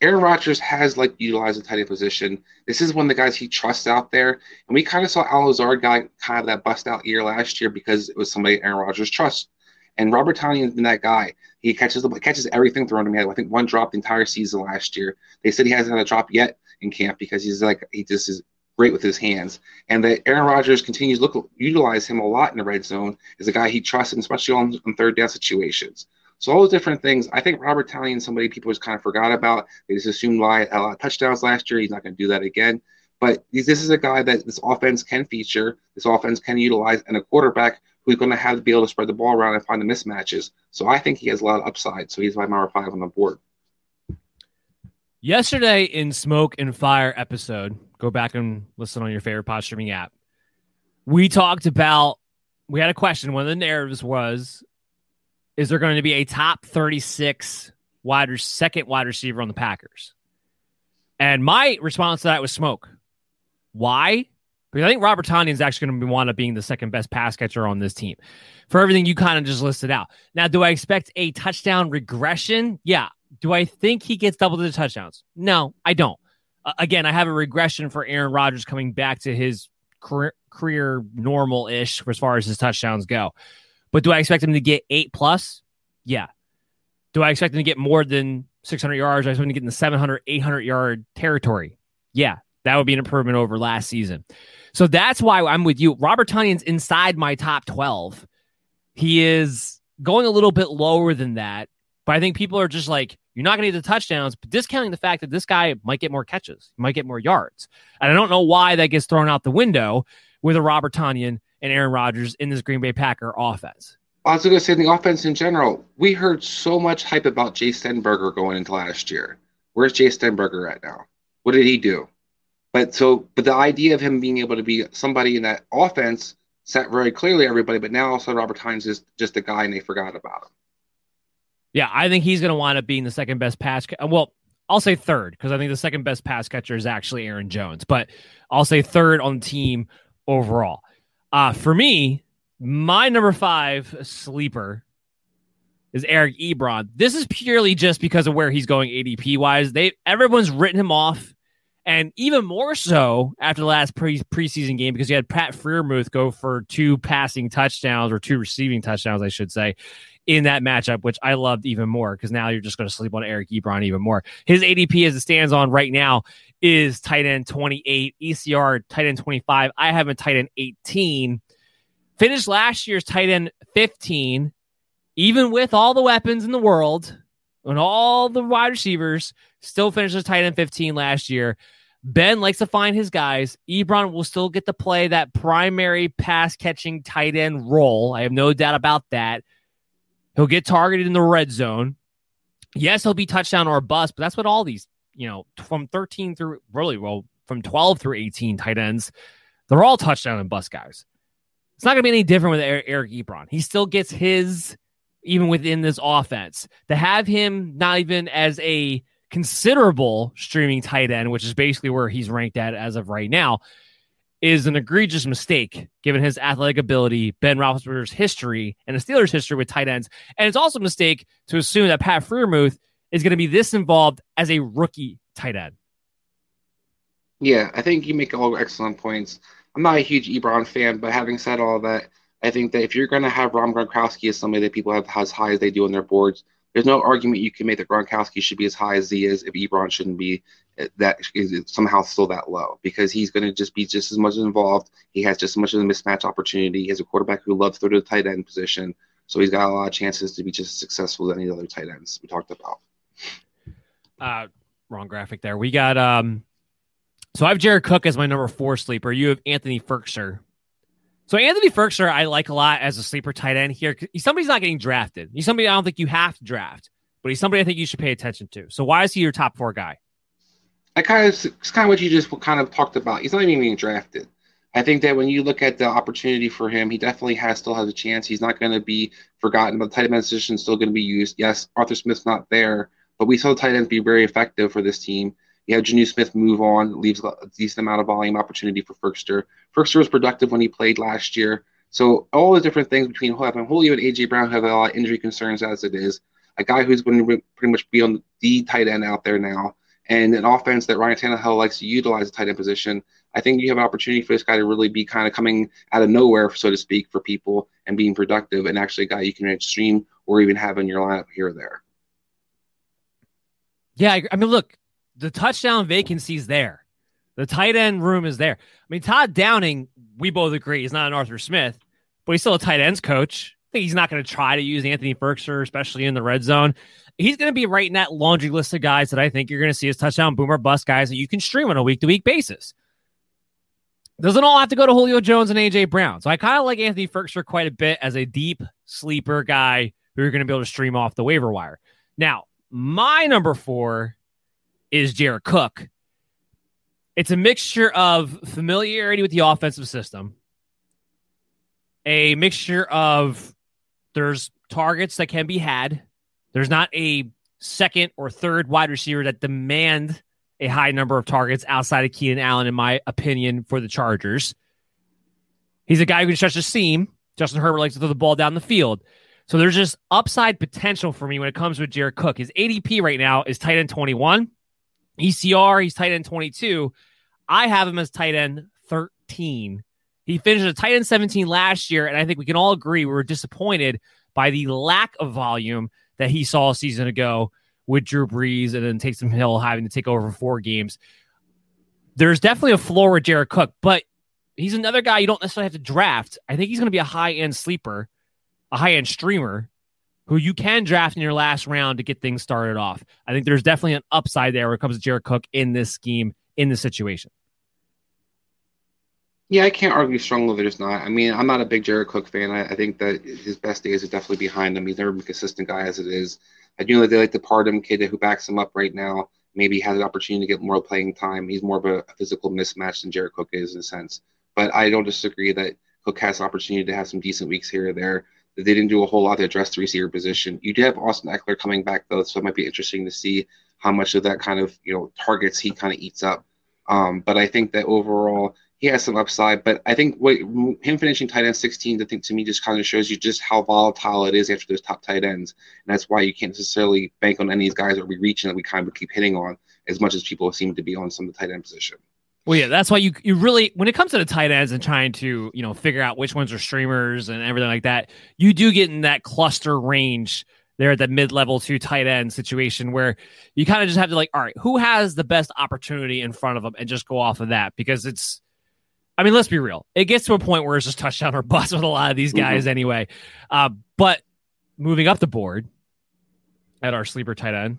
Aaron Rodgers has like utilized the tight end position. This is one of the guys he trusts out there, and we kind of saw Allen Lazard guy kind of that bust out year last year because it was somebody Aaron Rodgers trusts. And Robert Tonyan's been that guy. He catches the catches everything thrown to him. I think one drop the entire season last year. They said he hasn't had a drop yet in camp because he's like he just is great with his hands. And that Aaron Rodgers continues to look utilize him a lot in the red zone as a guy he trusts, especially on, on third down situations. So all those different things. I think Robert Tonyan, somebody people just kind of forgot about. They just assumed why a lot of touchdowns last year. He's not going to do that again. But this is a guy that this offense can feature, this offense can utilize, and a quarterback who's going to have to be able to spread the ball around and find the mismatches. So I think he has a lot of upside. So he's my number five on the board. Yesterday in Smoke and Fire episode, go back and listen on your favorite pod streaming app. We talked about, we had a question. One of the narratives was, is there going to be a top 36 wide, second wide receiver on the Packers? And my response to that was smoke. Why? Because I think Robert Tonyan is actually going to wind up being the second best pass catcher on this team for everything you kind of just listed out. Now, do I expect a touchdown regression? Yeah. Do I think he gets double digit touchdowns? No, I don't. Again, I have a regression for Aaron Rodgers coming back to his career, career normal ish as far as his touchdowns go. But do I expect him to get eight plus? Yeah. Do I expect him to get more than 600 yards? I expect him to get in the 700, 800 yard territory. Yeah, that would be an improvement over last season. So that's why I'm with you. Robert Tonyan's inside my top 12. He is going a little bit lower than that, but I think people are just like, you're not going to get the touchdowns, but discounting the fact that this guy might get more catches, might get more yards. And I don't know why that gets thrown out the window with a Robert Tonyan and Aaron Rodgers in this Green Bay Packer offense. I was going to say the offense in general. We heard so much hype about Jace Sternberger going into last year. Where's Jace Sternberger at now? What did he do? But so, but the idea of him being able to be somebody in that offense set very clearly everybody. But now also Robert Hines is just a guy, and they forgot about him. Yeah, I think he's going to wind up being the second best pass. Well, I'll say third because I think the second best pass catcher is actually Aaron Jones, but I'll say third on the team overall. Uh, for me, my number five sleeper is Eric Ebron. This is purely just because of where he's going ADP wise. They everyone's written him off, and even more so after the last pre preseason game because you had Pat Freiermuth go for two passing touchdowns or two receiving touchdowns, I should say, in that matchup, which I loved even more because now you're just going to sleep on Eric Ebron even more. His ADP as it stands on right now is tight end 28, ECR tight end 25. I have a tight end 18. Finished last year's tight end 15, even with all the weapons in the world and all the wide receivers, still finished as tight end 15 last year. Ben likes to find his guys. Ebron will still get to play that primary pass catching tight end role. I have no doubt about that. He'll get targeted in the red zone. Yes, he'll be touchdown or bust, but that's what all these, you know, from 13 through really well, from 12 through 18 tight ends, they're all touchdown and bust guys. It's not going to be any different with Eric Ebron. He still gets his, even within this offense. To have him not even as a considerable streaming tight end, which is basically where he's ranked at as of right now, is an egregious mistake given his athletic ability, Ben Roethlisberger's history, and the Steelers' history with tight ends. And it's also a mistake to assume that Pat Freiermuth is going to be this involved as a rookie tight end. Yeah, I think you make all excellent points. I'm not a huge Ebron fan, but having said all that, I think that if you're going to have Rob Gronkowski as somebody that people have as high as they do on their boards, there's no argument you can make that Gronkowski should be as high as he is if Ebron shouldn't be eh, that somehow still that low because he's going to just be just as much involved. He has just as much of a mismatch opportunity. He has a quarterback who loves throw to the tight end position, so he's got a lot of chances to be just as successful as any other tight ends we talked about. Uh, wrong graphic there. We got um. So I have Jared Cook as my number four sleeper. You have Anthony Firkser so Anthony Firkser, I like a lot as a sleeper tight end here. He's somebody who's not getting drafted. He's somebody I don't think you have to draft, but he's somebody I think you should pay attention to. So why is he your top four guy? I kind of it's kind of what you just kind of talked about. He's not even being drafted. I think that when you look at the opportunity for him, he definitely has still has a chance. He's not going to be forgotten. But the tight end position is still going to be used. Yes, Arthur Smith's not there, but we saw the tight ends be very effective for this team. You have Jonnu Smith move on, leaves a decent amount of volume opportunity for Firkser. Firkser was productive when he played last year. So all the different things between Julio and AJ Brown have a lot of injury concerns as it is. A guy who's going to pretty much be on the tight end out there now, and an offense that Ryan Tannehill likes to utilize the tight end position. I think you have an opportunity for this guy to really be kind of coming out of nowhere, so to speak, for people and being productive, and actually a guy you can stream or even have in your lineup here or there. Yeah, I mean, look, the touchdown vacancy's there. The tight end room is there. I mean, Todd Downing, we both agree, he's not an Arthur Smith, but he's still a tight ends coach. I think he's not going to try to use Anthony Firkser, especially in the red zone. He's going to be right in that laundry list of guys that I think you're going to see as touchdown boomer bust guys that you can stream on a week to week basis. Doesn't all have to go to Julio Jones and AJ Brown. So I kind of like Anthony Firkser quite a bit as a deep sleeper guy who you're going to be able to stream off the waiver wire. Now, my number four is Jared Cook. It's a mixture of familiarity with the offensive system, a mixture of there's targets that can be had. There's not a second or third wide receiver that demand a high number of targets outside of Keenan Allen, in my opinion, for the Chargers. He's a guy who can stretch the seam. Justin Herbert likes to throw the ball down the field. So there's just upside potential for me when it comes with Jared Cook. His ADP right now is tight end 21. ECR, he's tight end 22. I have him as tight end 13. He finished a tight end 17 last year, and I think we can all agree we were disappointed by the lack of volume that he saw a season ago with Drew Brees and then Taysom Hill having to take over four games. There's definitely a floor with Jared Cook, but he's another guy you don't necessarily have to draft. I think he's going to be a high end sleeper, a high end streamer who you can draft in your last round to get things started off. I think there's definitely an upside there when it comes to Jared Cook in this scheme, in this situation. Yeah, I can't argue strongly that it's not. I mean, I'm not a big Jared Cook fan. I, I think that his best days are definitely behind him. He's never been a consistent guy as it is. I do know that they like the Parham kid who backs him up right now. Maybe has an opportunity to get more playing time. He's more of a physical mismatch than Jared Cook is in a sense. But I don't disagree that Cook has an opportunity to have some decent weeks here or there. They didn't do a whole lot to address the receiver position. You do have Austin Ekeler coming back though, so it might be interesting to see how much of that kind of you know targets he kind of eats up. Um, but I think that overall he has some upside. But I think what, him finishing tight end 16, I think to me just kind of shows you just how volatile it is after those top tight ends, and that's why you can't necessarily bank on any of these guys that we reaching that we kind of keep hitting on as much as people seem to be on some of the tight end position. Well, yeah, that's why you you really when it comes to the tight ends and trying to you know figure out which ones are streamers and everything like that, you do get in that cluster range there at the mid level to tight end situation where you kind of just have to like, all right, who has the best opportunity in front of them and just go off of that because it's. I mean, let's be real. It gets to a point where it's just touchdown or bust with a lot of these guys mm-hmm. anyway. Uh, but moving up the board at our sleeper tight end,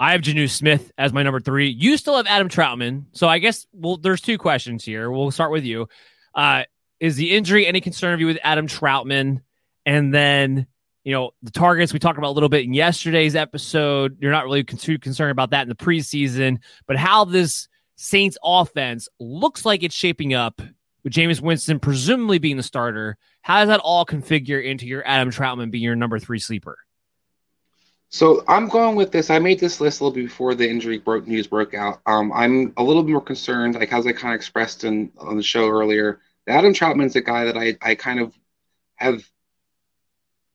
I have Jonnu Smith as my number three. You still have Adam Trautman. So I guess well, there's two questions here. We'll start with you. Uh, is the injury any concern of you with Adam Trautman? And then, you know, the targets we talked about a little bit in yesterday's episode. You're not really too concerned about that in the preseason, but how this Saints offense looks like it's shaping up with Jameis Winston presumably being the starter. How does that all configure into your Adam Trautman being your number three sleeper? So I'm going with this. I made this list a little bit before the injury broke news broke out. Um, I'm a little bit more concerned, like as I kind of expressed in on the show earlier. Adam Trautman's a guy that I I kind of have.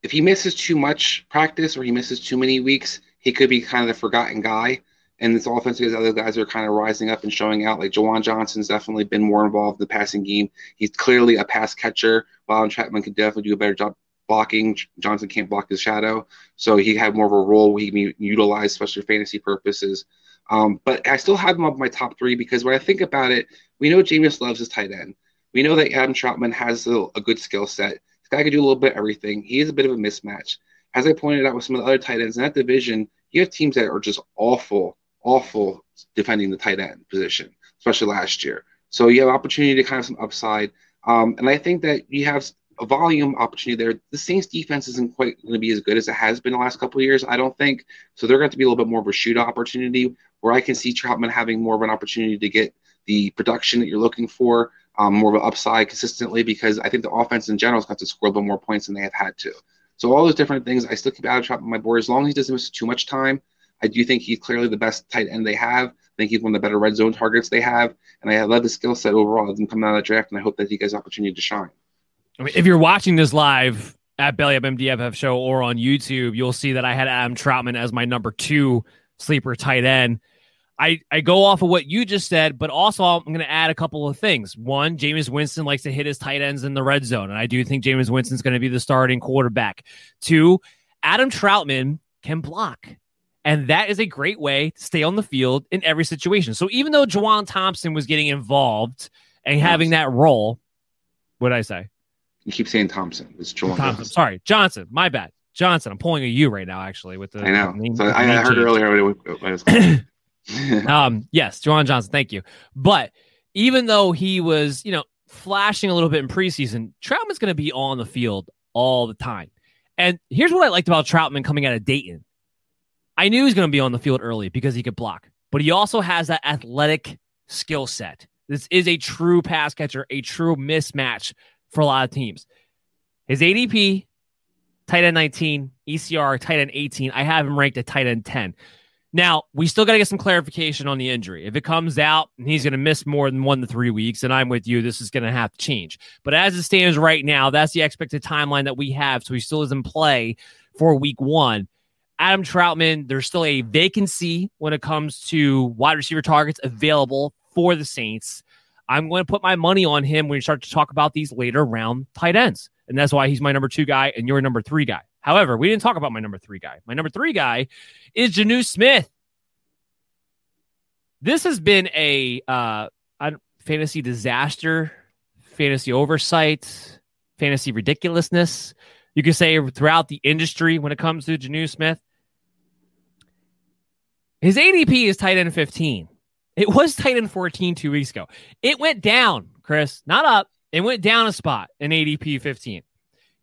If he misses too much practice or he misses too many weeks, he could be kind of the forgotten guy. And this offense, because other guys are kind of rising up and showing out. Like Juwan Johnson's definitely been more involved in the passing game. He's clearly a pass catcher, while Trautman could definitely do a better job blocking. Johnson can't block his shadow, so he had more of a role where he can be utilized, especially fantasy purposes. Um, but I still have him up my top three because when I think about it, we know Jameis loves his tight end. We know that Adam Trautman has a, a good skill set. This guy can do a little bit of everything. He is a bit of a mismatch. As I pointed out with some of the other tight ends in that division, you have teams that are just awful, awful defending the tight end position, especially last year. So you have opportunity to kind of some upside. Um, and I think that you have a volume opportunity there. The Saints defense isn't quite going to be as good as it has been the last couple of years, I don't think. So they're going to be a little bit more of a shoot opportunity where I can see Trautman having more of an opportunity to get the production that you're looking for, um, more of an upside consistently, because I think the offense in general is going to score a little bit more points than they have had to. So all those different things, I still keep Adam Trautman on my board as long as he doesn't miss too much time. I do think he's clearly the best tight end they have. I think he's one of the better red zone targets they have, and I love the skill set overall. As him coming out of the draft, and I hope that he gets opportunity to shine. I mean, if you're watching this live at Belly Up MDFF show or on YouTube, you'll see that I had Adam Trautman as my number two sleeper tight end. I, I go off of what you just said, but also I'm going to add a couple of things. One, Jameis Winston likes to hit his tight ends in the red zone, and I do think Jameis Winston's going to be the starting quarterback. Two, Adam Trautman can block. And that is a great way to stay on the field in every situation. So even though Juwan Thompson was getting involved and having that role, what did I say? You keep saying Thompson. It's Juwan Thompson. Thompson. Sorry, Johnson. My bad. Johnson. I'm pulling a U right now, actually. With the I know. name- So I, heard change. earlier what it was um, yes, Juwan Johnson. Thank you. But even though he was, you know, flashing a little bit in preseason, Trautman's going to be on the field all the time. And here's what I liked about Trautman coming out of Dayton. I knew he was going to be on the field early because he could block, but he also has that athletic skill set. This is a true pass catcher, a true mismatch for a lot of teams. His ADP, tight end 19, ECR, tight end 18. I have him ranked at tight end 10. Now, we still got to get some clarification on the injury. If it comes out and he's going to miss more than one to three weeks, and I'm with you, this is going to have to change. But as it stands right now, that's the expected timeline that we have. So he still is in play for week one. Adam Trautman, there's still a vacancy when it comes to wide receiver targets available for the Saints. I'm going to put my money on him when you start to talk about these later round tight ends. And that's why he's my number two guy and your number three guy. However, we didn't talk about my number three guy. My number three guy is Jonnu Smith. This has been a uh, fantasy disaster, fantasy oversight, fantasy ridiculousness. You could say throughout the industry when it comes to Jonnu Smith. His ADP is tight end 15. It was tight end 14 two weeks ago. It went down, Chris, not up. It went down a spot in ADP 15.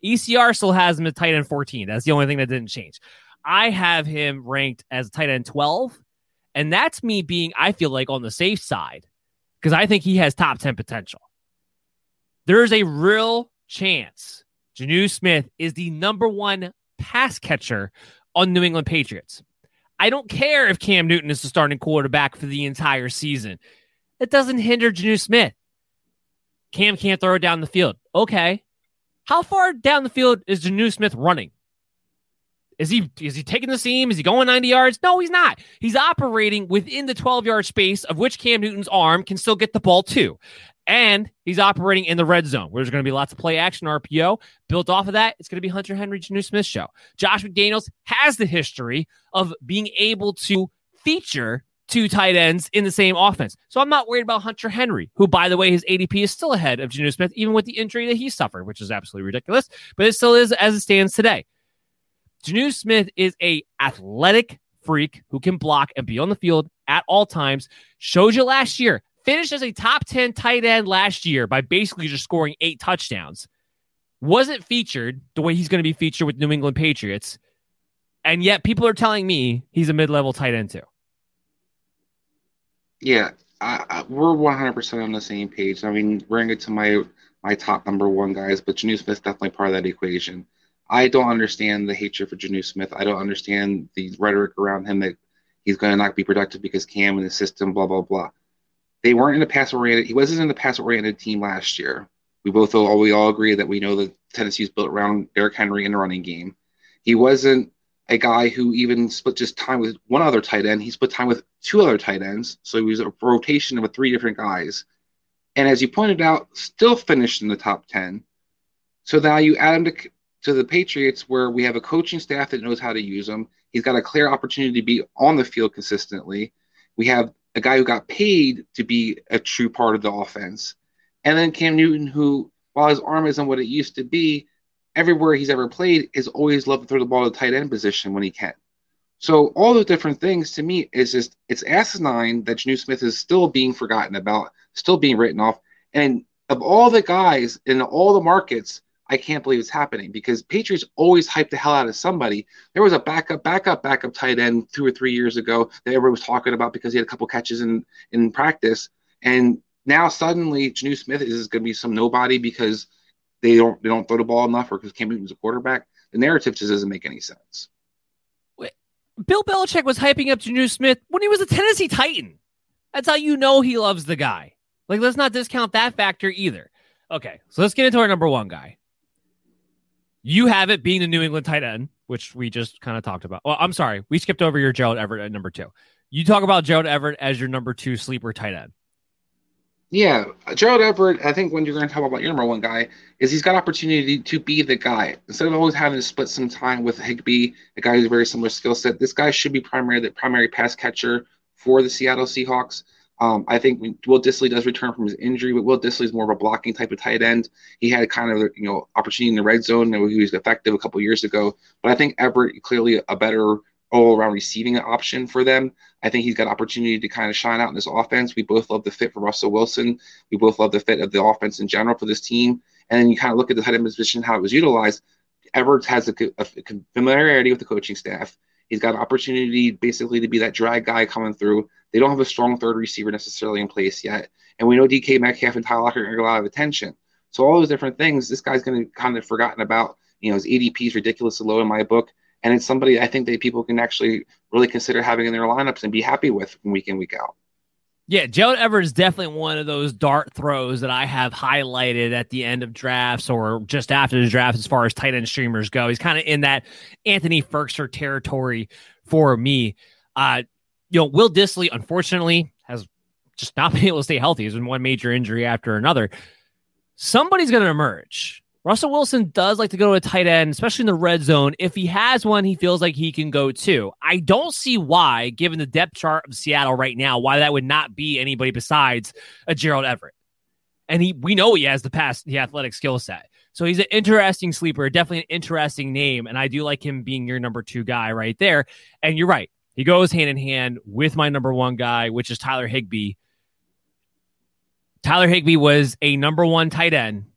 ECR still has him at tight end 14. That's the only thing that didn't change. I have him ranked as tight end 12. And that's me being, I feel like, on the safe side because I think he has top 10 potential. There's a real chance Jonnu Smith is the number one pass catcher on New England Patriots. I don't care if Cam Newton is the starting quarterback for the entire season. It doesn't hinder Jonnu Smith. Cam can't throw it down the field. Okay. How far down the field is Jonnu Smith running? Is he is he taking the seam? Is he going 90 yards? No, he's not. He's operating within the 12 yard space of which Cam Newton's arm can still get the ball to. And he's operating in the red zone where there's going to be lots of play action RPO. Built off of that, it's going to be Hunter Henry, Jonnu Smith show. Josh McDaniels has the history of being able to feature two tight ends in the same offense. So I'm not worried about Hunter Henry, who, by the way, his ADP is still ahead of Jonnu Smith, even with the injury that he suffered, which is absolutely ridiculous, but it still is as it stands today. Jonnu Smith is a athletic freak who can block and be on the field at all times. Showed you last year, finished as a top 10 tight end last year by basically just scoring eight touchdowns. Wasn't featured the way he's going to be featured with New England Patriots. And yet people are telling me he's a mid level tight end too. Yeah, I, I, we're 100% on the same page. I mean, bring it to my my top number one guys, but Jonnu Smith's definitely part of that equation. I don't understand the hatred for Jonnu Smith. I don't understand the rhetoric around him that he's going to not be productive because Cam and the system, blah blah blah. They weren't in the pass oriented. He wasn't in the pass oriented team last year. We both all we all agree that we know that Tennessee's built around Derrick Henry in the running game. He wasn't a guy who even split just time with one other tight end. He split time with two other tight ends. So he was a rotation of three different guys. And as you pointed out, still finished in the top 10. So now you add him to, to the Patriots, where we have a coaching staff that knows how to use him. He's got a clear opportunity to be on the field consistently. We have a guy who got paid to be a true part of the offense. And then Cam Newton, who, while his arm isn't what it used to be, everywhere he's ever played is always loved to throw the ball to the tight end position when he can. So all those different things to me is just it's asinine that Jonnu Smith is still being forgotten about, still being written off. And of all the guys in all the markets, I can't believe it's happening because Patriots always hype the hell out of somebody. There was a backup, backup, backup tight end two or three years ago that everybody was talking about because he had a couple catches in in practice, and now suddenly Jonnu Smith is going to be some nobody because they don't they don't throw the ball enough or because Cam Newton's a quarterback. The narrative just doesn't make any sense. Bill Belichick was hyping up Jonnu Smith when he was a Tennessee Titan. That's how you know he loves the guy. Like, let's not discount that factor either. Okay, so let's get into our number one guy. You have it being the New England tight end, which we just kind of talked about. Well, I'm sorry, we skipped over your Gerald Everett at number two. You talk about Gerald Everett as your number two sleeper tight end. Yeah, Gerald Everett. I think when you're going to talk about your number one guy, is he's got opportunity to be the guy instead of always having to split some time with Higbee, a guy who's very similar skill set. This guy should be primary the primary pass catcher for the Seattle Seahawks. Um, I think Will Dissly does return from his injury, but Will Dissly is more of a blocking type of tight end. He had kind of you know opportunity in the red zone, and he was effective a couple years ago. But I think Everett clearly a better all around receiving option for them. I think he's got opportunity to kind of shine out in this offense. We both love the fit for Russell Wilson. We both love the fit of the offense in general for this team. And then you kind of look at the tight end position, how it was utilized. Everett has a, a, a familiarity with the coaching staff. He's got an opportunity basically to be that drag guy coming through. They don't have a strong third receiver necessarily in place yet. And we know DK Metcalf and Tyler Lockett are going to get a lot of attention. So all those different things, this guy's going to kind of forgotten about. You know, his ADP is ridiculously low in my book and it's somebody I think that people can actually really consider having in their lineups and be happy with week in week out. Yeah, Gerald Everett is definitely one of those dart throws that I have highlighted at the end of drafts or just after the draft as far as tight end streamers go. He's kind of in that Anthony Firkser territory for me. Uh, you know, Will Dissly, unfortunately, has just not been able to stay healthy. He's been one major injury after another. Somebody's going to emerge. Russell Wilson does like to go to a tight end, especially in the red zone. If he has one, he feels like he can go too. I don't see why, given the depth chart of Seattle right now, why that would not be anybody besides a Gerald Everett. And he, we know he has the past, the athletic skill set. So he's an interesting sleeper, definitely an interesting name. And I do like him being your number two guy right there. And you're right. He goes hand in hand with my number one guy, which is Tyler Higbee. Tyler Higbee was a number one tight end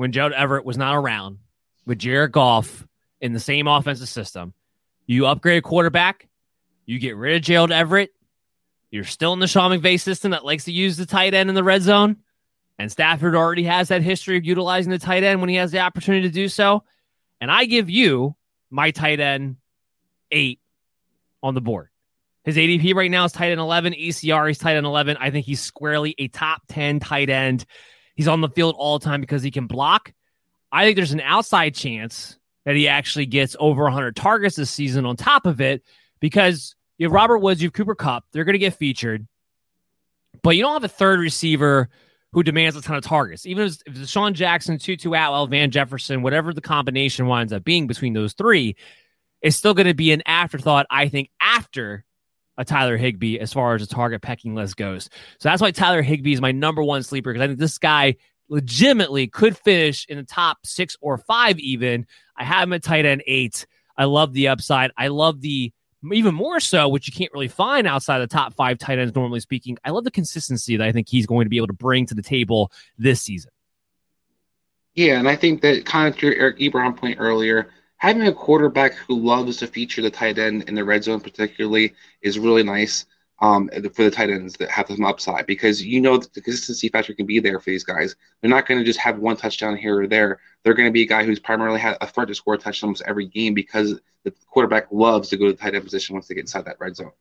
when Gerald Everett was not around with Jared Goff in the same offensive system. You upgrade a quarterback, you get rid of Gerald Everett. You're still in the Sean McVay system that likes to use the tight end in the red zone. And Stafford already has that history of utilizing the tight end when he has the opportunity to do so. And I give you my tight end eight on the board. His ADP right now is tight end 11. ECR, he's tight end 11. I think he's squarely a top 10 tight end He's on the field all the time because he can block. I think there's an outside chance that he actually gets over 100 targets this season on top of it because you have Robert Woods, you have Cooper Kupp. They're going to get featured, but you don't have a third receiver who demands a ton of targets. Even if, if Sean Jackson, Tutu Atwell, Van Jefferson, whatever the combination winds up being between those three, is still going to be an afterthought, I think, after a Tyler Higbee as far as the target pecking list goes. So that's why Tyler Higbee is my number one sleeper because I think this guy legitimately could finish in the top six or five, even. I have him at tight end eight. I love the upside. I love the even more so, which you can't really find outside the top five tight ends, normally speaking. I love the consistency that I think he's going to be able to bring to the table this season. Yeah, and I think that kind of to Eric Ebron point earlier, having a quarterback who loves to feature the tight end in the red zone, particularly, is really nice um, for the tight ends that have some upside because you know the consistency factor can be there for these guys. They're not going to just have one touchdown here or there. They're going to be a guy who's primarily had a threat to score touchdowns every game because the quarterback loves to go to the tight end position once they get inside that red zone.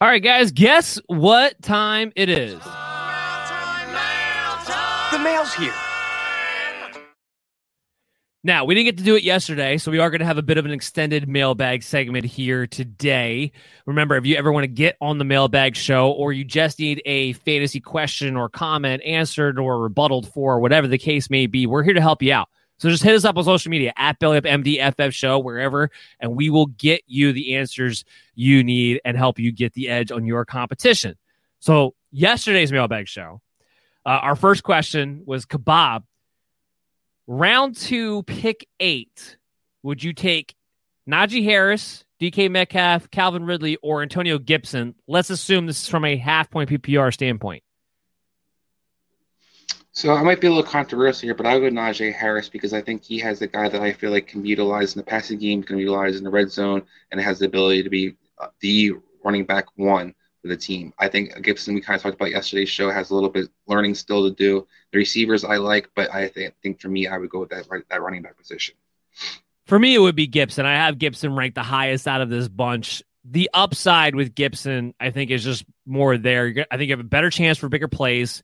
All right, guys, guess what time it is? The mail's here. Now, we didn't get to do it yesterday, so we are going to have a bit of an extended mailbag segment here today. Remember, if you ever want to get on the mailbag show or you just need a fantasy question or comment answered or rebutted for, whatever the case may be, we're here to help you out. So just hit us up on social media at Belly Up MDFF Show, wherever, and we will get you the answers you need and help you get the edge on your competition. So, yesterday's mailbag show, uh, our first question was Kebab Round two, pick eight. Would you take Najee Harris, DK Metcalf, Calvin Ridley, or Antonio Gibson? Let's assume this is from a half point PPR standpoint. So I might be a little controversial here, but I'll go Najee Harris because I think he has the guy that I feel like can be utilized in the passing game, can be utilized in the red zone, and has the ability to be the running back one for the team. I think Gibson, we kind of talked about yesterday's show, has a little bit learning still to do. The receivers I like, but I th- think for me, I would go with that that running back position. For me, it would be Gibson. I have Gibson ranked the highest out of this bunch. The upside with Gibson, I think, is just more there. I think you have a better chance for bigger plays.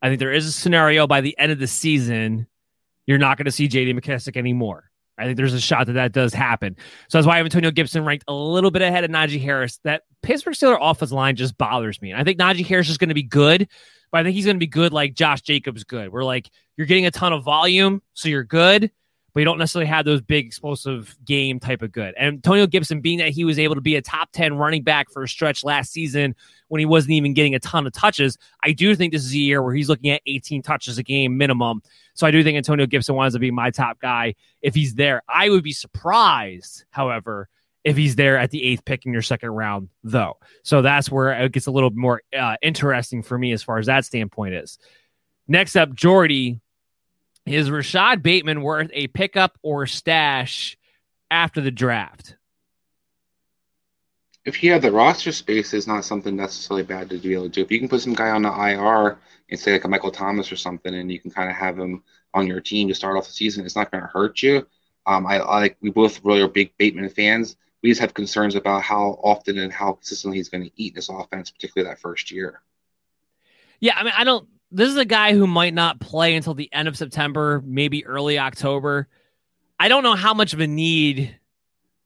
I think there is a scenario by the end of the season, you're not going to see JD McKissic anymore. I think there's a shot that that does happen. So that's why Antonio Gibson ranked a little bit ahead of Najee Harris. That Pittsburgh Steelers offensive line just bothers me. And I think Najee Harris is going to be good, but I think he's going to be good like Josh Jacobs good. We're like, you're getting a ton of volume, so you're good, but you don't necessarily have those big explosive game type of good. And Antonio Gibson, being that he was able to be a top 10 running back for a stretch last season when he wasn't even getting a ton of touches, I do think this is a year where he's looking at 18 touches a game minimum. So I do think Antonio Gibson wants to be my top guy if he's there. I would be surprised, however, if he's there at the eighth pick in your second round, though. So that's where it gets a little more uh, interesting for me as far as that standpoint is. Next up, Jordy. Is Rashod Bateman worth a pickup or stash after the draft? If you have the roster space, it's not something necessarily bad to be able to do. If you can put some guy on the IR and say like a Michael Thomas or something, and you can kind of have him on your team to start off the season, it's not going to hurt you. Um, I, I like we both really are big Bateman fans. We just have concerns about how often and how consistently he's going to eat this offense, particularly that first year. Yeah, I mean, I don't. This is a guy who might not play until the end of September, maybe early October. I don't know how much of a need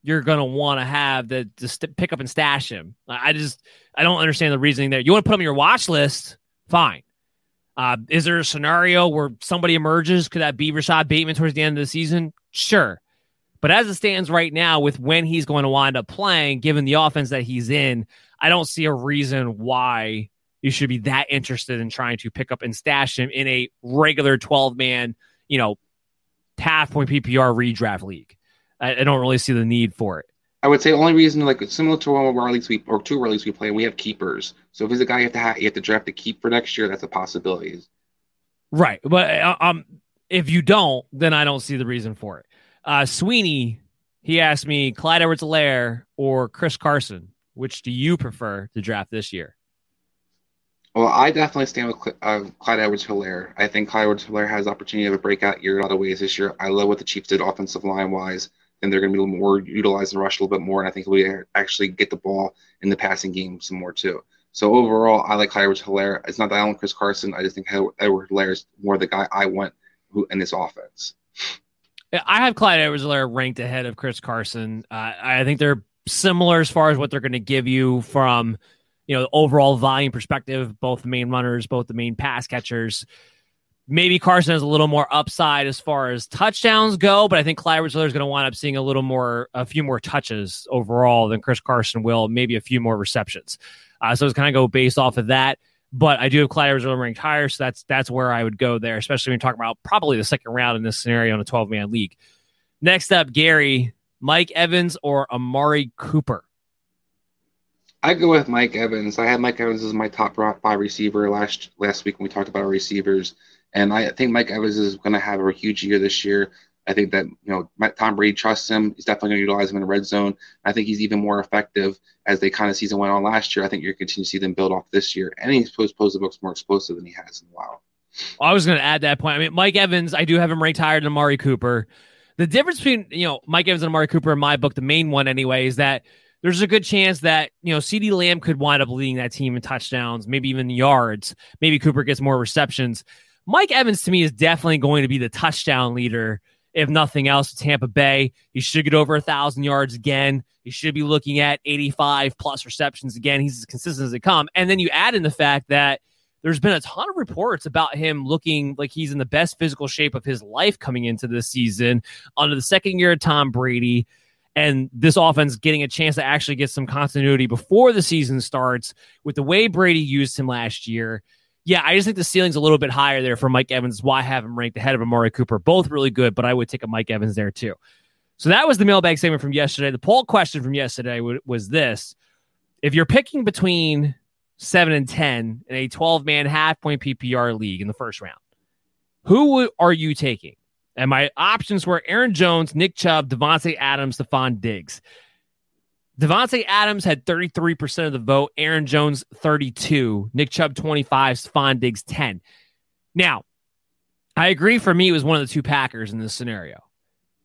you're going to want to have to, pick up and stash him. I just I don't understand the reasoning there. You want to put him on your watch list, fine. Uh, is there a scenario where somebody emerges? Could that be Rashod Bateman towards the end of the season? Sure. But as it stands right now, with when he's going to wind up playing, given the offense that he's in, I don't see a reason why you should be that interested in trying to pick up and stash him in a regular 12 man, you know, half point PPR redraft league. I, I, don't really see the need for it. I would say the only reason, like similar to one of our leagues we or two of our leagues we play, we have keepers. So if he's a guy you have to have, you have to draft to keep for next year, that's a possibility. Right, but uh, um, if you don't, then I don't see the reason for it. Uh, Sweeney, he asked me Clyde Edwards-Helaire or Chris Carson. Which do you prefer to draft this year? Well, I definitely stand with uh, Clyde Edwards-Helaire. I think Clyde Edwards-Helaire has opportunity of a breakout year in a lot of ways this year. I love what the Chiefs did offensive line wise and they're going to be a little more utilized and rush a little bit more. And I think we actually get the ball in the passing game some more too. So overall, I like Clyde Edwards Helaire. It's not that I want Chris Carson. I just think Edward Helaire is more the guy I want who in this offense. I have Clyde edwards Helaire ranked ahead of Chris Carson. Uh, I think they're similar as far as what they're going to give you from, you know, overall volume perspective, both the main runners, both the main pass catchers. Maybe Carson has a little more upside as far as touchdowns go, but I think Clyde Edwards is going to wind up seeing a little more, a few more touches overall than Chris Carson will, maybe a few more receptions. Uh, so it's kind of go based off of that. But I do have Clyde Edwards ranked higher, so that's that's where I would go there, especially when you talk about probably the second round in this scenario in a 12 man league. Next up, Gary, Mike Evans or Amari Cooper? I go with Mike Evans. I had Mike Evans as my top five receiver last last week when we talked about our receivers, and I think Mike Evans is going to have a huge year this year. I think that you know Tom Brady trusts him. He's definitely going to utilize him in the red zone. I think he's even more effective as they kind of season went on last year. I think you're going to continue to see them build off this year, and he's supposed to looks more explosive than he has in a while. I was going to add that point. I mean, Mike Evans, I do have him ranked higher than Amari Cooper. The difference between you know Mike Evans and Amari Cooper in my book, the main one anyway, is that there's a good chance that you know CeeDee Lamb could wind up leading that team in touchdowns, maybe even yards. Maybe Cooper gets more receptions. Mike Evans to me is definitely going to be the touchdown leader, if nothing else. Tampa Bay, he should get over a thousand yards again. He should be looking at 85 plus receptions again. He's as consistent as they come. And then you add in the fact that there's been a ton of reports about him looking like he's in the best physical shape of his life coming into this season under the second year of Tom Brady. And this offense getting a chance to actually get some continuity before the season starts with the way Brady used him last year. Yeah, I just think the ceiling's a little bit higher there for Mike Evans. Why have him ranked ahead of Amari Cooper? Both really good, but I would take a Mike Evans there too. So that was the mailbag segment from yesterday. The poll question from yesterday was this: If you're picking between seven and 10 in a 12 man half point PPR league in the first round. Who are you taking? And my options were Aaron Jones, Nick Chubb, Davante Adams, Stefon Diggs. Davante Adams had 33% of the vote, Aaron Jones 32, Nick Chubb 25, Stefon Diggs 10. Now, I agree for me it was one of the two Packers in this scenario.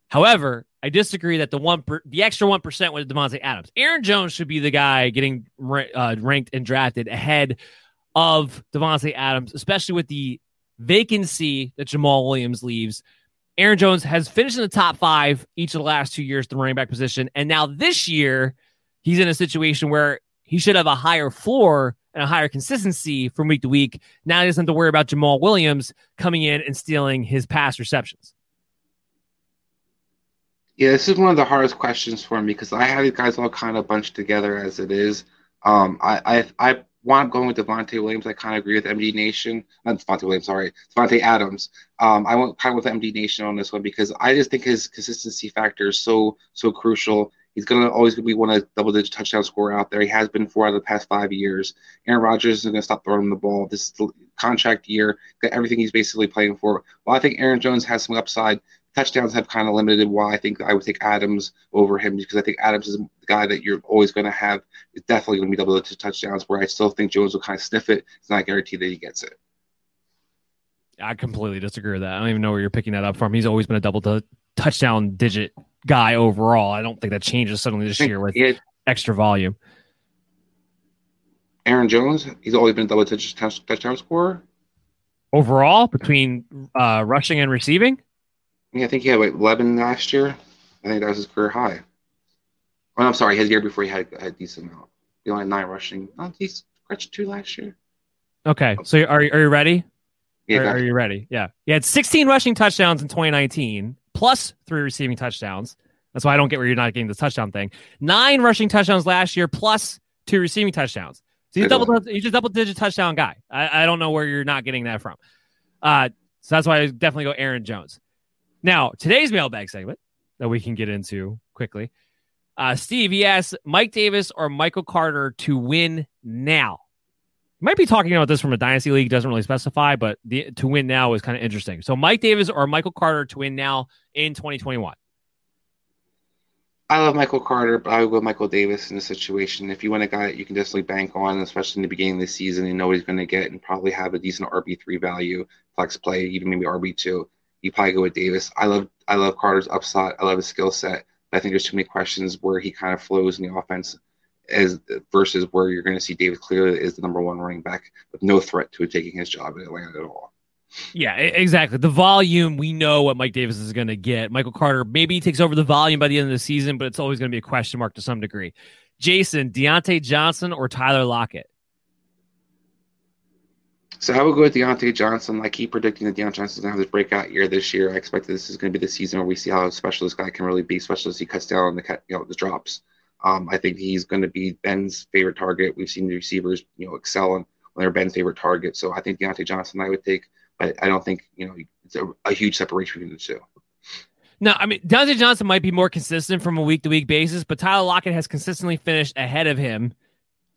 However, I disagree that the one per, the extra one percent was Davante Adams. Aaron Jones should be the guy getting uh, ranked and drafted ahead of Davante Adams, especially with the vacancy that Jamaal Williams leaves. Aaron Jones has finished in the top five each of the last two years, at the running back position, and now this year he's in a situation where he should have a higher floor and a higher consistency from week to week. Now he doesn't have to worry about Jamaal Williams coming in and stealing his pass receptions. Yeah, this is one of the hardest questions for me because I have these guys all kind of bunched together as it is. Um, I I I want going with Davante Williams. I kind of agree with MD Nation. Not Davante Williams, sorry, Davante Adams. Um, I went kind of with MD Nation on this one because I just think his consistency factor is so so crucial. He's going to always gonna be one of double digit touchdown scorer out there. He has been for out of the past five years. Aaron Rodgers is going to stop throwing him the ball. This contract year. Got everything he's basically playing for. Well, I think Aaron Jones has some upside touchdowns have kind of limited why I think I would take Adams over him because I think Adams is the guy that you're always going to have. It's definitely going to be double digit touchdowns. Where I still think Jones will kind of sniff it. It's not guaranteed that he gets it. I completely disagree with that. I don't even know where you're picking that up from. He's always been a double t- touchdown digit guy overall. I don't think that changes suddenly this year with had, extra volume. Aaron Jones, he's always been a double digit touchdown scorer. Overall, between uh, rushing and receiving? Yeah, I think he had like 11 last year. I think that was his career high. Oh, I'm sorry, his year before he had, had a decent amount. He only had nine rushing. Oh, he's scratched two last year. Okay, so are, are you ready? Yeah, are, are, you ready? Yeah. He had 16 rushing touchdowns in 2019, plus three receiving touchdowns. That's why I don't get where you're not getting the touchdown thing. Nine rushing touchdowns last year, plus two receiving touchdowns. So he's double, he's a double digit touchdown guy. I, I don't know where you're not getting that from. Uh, so that's why I definitely go Aaron Jones. Now, today's mailbag segment that we can get into quickly. Uh, Steve, he asks Mike Davis or Michael Carter to win now. might be talking about this from a dynasty league, doesn't really specify, but the, to win now is kind of interesting. So, Mike Davis or Michael Carter to win now in 2021. I love Michael Carter, but I would go Michael Davis in this situation. If you want a guy that you can definitely bank on, especially in the beginning of the season, you know what he's going to get and probably have a decent RB3 value, flex play, even maybe RB2 you probably go with Davis. I love I love Carter's upside. I love his skill set. I think there's too many questions where he kind of flows in the offense as versus where you're going to see Davis clearly is the number one running back with no threat to taking his job in Atlanta at all. Yeah, exactly. The volume, we know what Mike Davis is going to get. Michael Carter maybe he takes over the volume by the end of the season, but it's always going to be a question mark to some degree. Jason, Diontae Johnson or Tyler Lockett? So I would go with Diontae Johnson. I keep predicting that Diontae Johnson's gonna have this breakout year this year. I expect that this is gonna be the season where we see how special this guy can really be, especially as he cuts down on the cut, you know the drops. Um, I think he's going to be Ben's favorite target. We've seen the receivers, you know, excel when they're Ben's favorite target. So I think Diontae Johnson I would take, but I don't think you know it's a, a huge separation between the two. No, I mean Diontae Johnson might be more consistent from a week to week basis, but Tyler Lockett has consistently finished ahead of him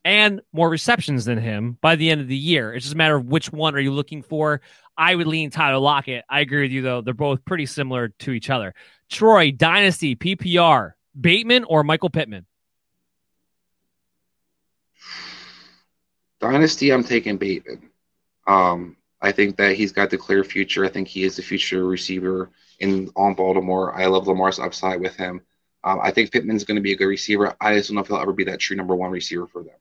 and more receptions than him by the end of the year. It's just a matter of which one are you looking for. I would lean Tyler Lockett. I agree with you though; they're both pretty similar to each other. Troy Dynasty PPR Bateman or Michael Pittman. Dynasty, I'm taking Bateman. Um, I think that he's got the clear future. I think he is the future receiver in on Baltimore. I love Lamar's upside with him. Um, I think Pittman's going to be a good receiver. I just don't know if he'll ever be that true number one receiver for them.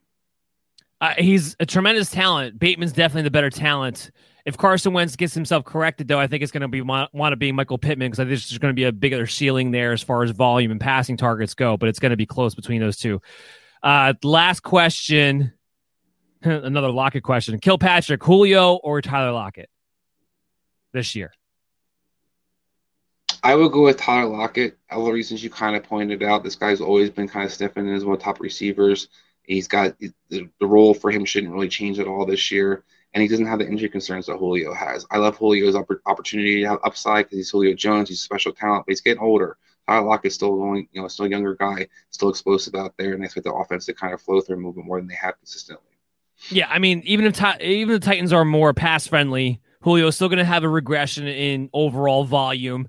Uh, he's a tremendous talent. Bateman's definitely the better talent. If Carson Wentz gets himself corrected, though, I think it's going to be want to be Michael Pittman because I think there's going to be a bigger ceiling there as far as volume and passing targets go. But it's going to be close between those two. Uh, last question, another Lockett question: Kilpatrick, Julio, or Tyler Lockett this year? I would go with Tyler Lockett. All the reasons you kind of pointed out. This guy's always been kind of sniffing as one of the top receivers. He's got the, the role for him shouldn't really change at all this year, and he doesn't have the injury concerns that Julio has. I love Julio's opportunity to have upside because he's Julio Jones. He's a special talent, but he's getting older. Tyler is still going, you know, still a younger guy, still explosive out there, and I expect the offense to kind of flow through and move it more than they have consistently. Yeah, I mean, even if even the Titans are more pass friendly, Julio's still going to have a regression in overall volume.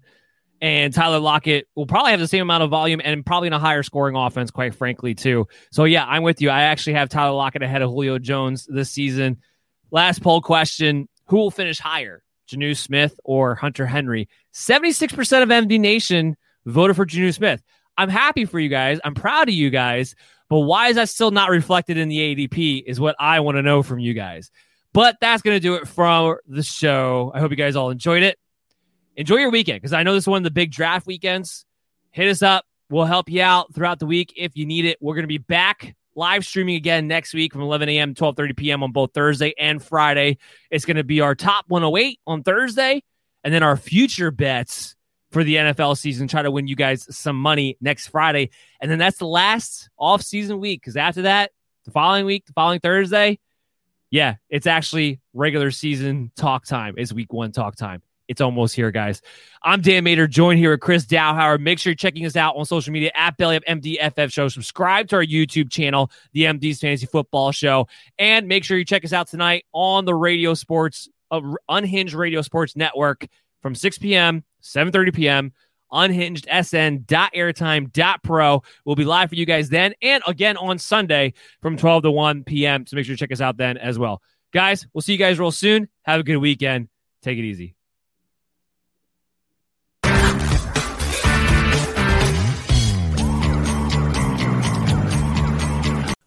And Tyler Lockett will probably have the same amount of volume and probably in a higher scoring offense, quite frankly, too. So, yeah, I'm with you. I actually have Tyler Lockett ahead of Julio Jones this season. Last poll question Who will finish higher, Jonnu Smith or Hunter Henry? 76% of MD Nation voted for Jonnu Smith. I'm happy for you guys. I'm proud of you guys. But why is that still not reflected in the ADP is what I want to know from you guys. But that's going to do it for the show. I hope you guys all enjoyed it enjoy your weekend because I know this is one of the big draft weekends. Hit us up. We'll help you out throughout the week if you need it. We're going to be back live streaming again next week from 11 a.m. 12:30 p.m. on both Thursday and Friday. It's going to be our top 108 on Thursday, and then our future bets for the NFL season. Try to win you guys some money next Friday, and then that's the last off-season week because after that, the following week, the following Thursday, yeah, it's actually regular season talk time. Is week one talk time. It's almost here, guys. I'm Dan Mater, joined here with Chris Dowhauer. Make sure you're checking us out on social media at Belly Up MDFF Show. Subscribe to our YouTube channel, the MD's Fantasy Football Show. And make sure you check us out tonight on the Radio Sports, uh, Unhinged Radio Sports Network from 6 p.m., 7.30 p.m., unhingedsn.airtime.pro. We'll be live for you guys then and again on Sunday from 12 to 1 p.m. So make sure you check us out then as well. Guys, we'll see you guys real soon. Have a good weekend. Take it easy.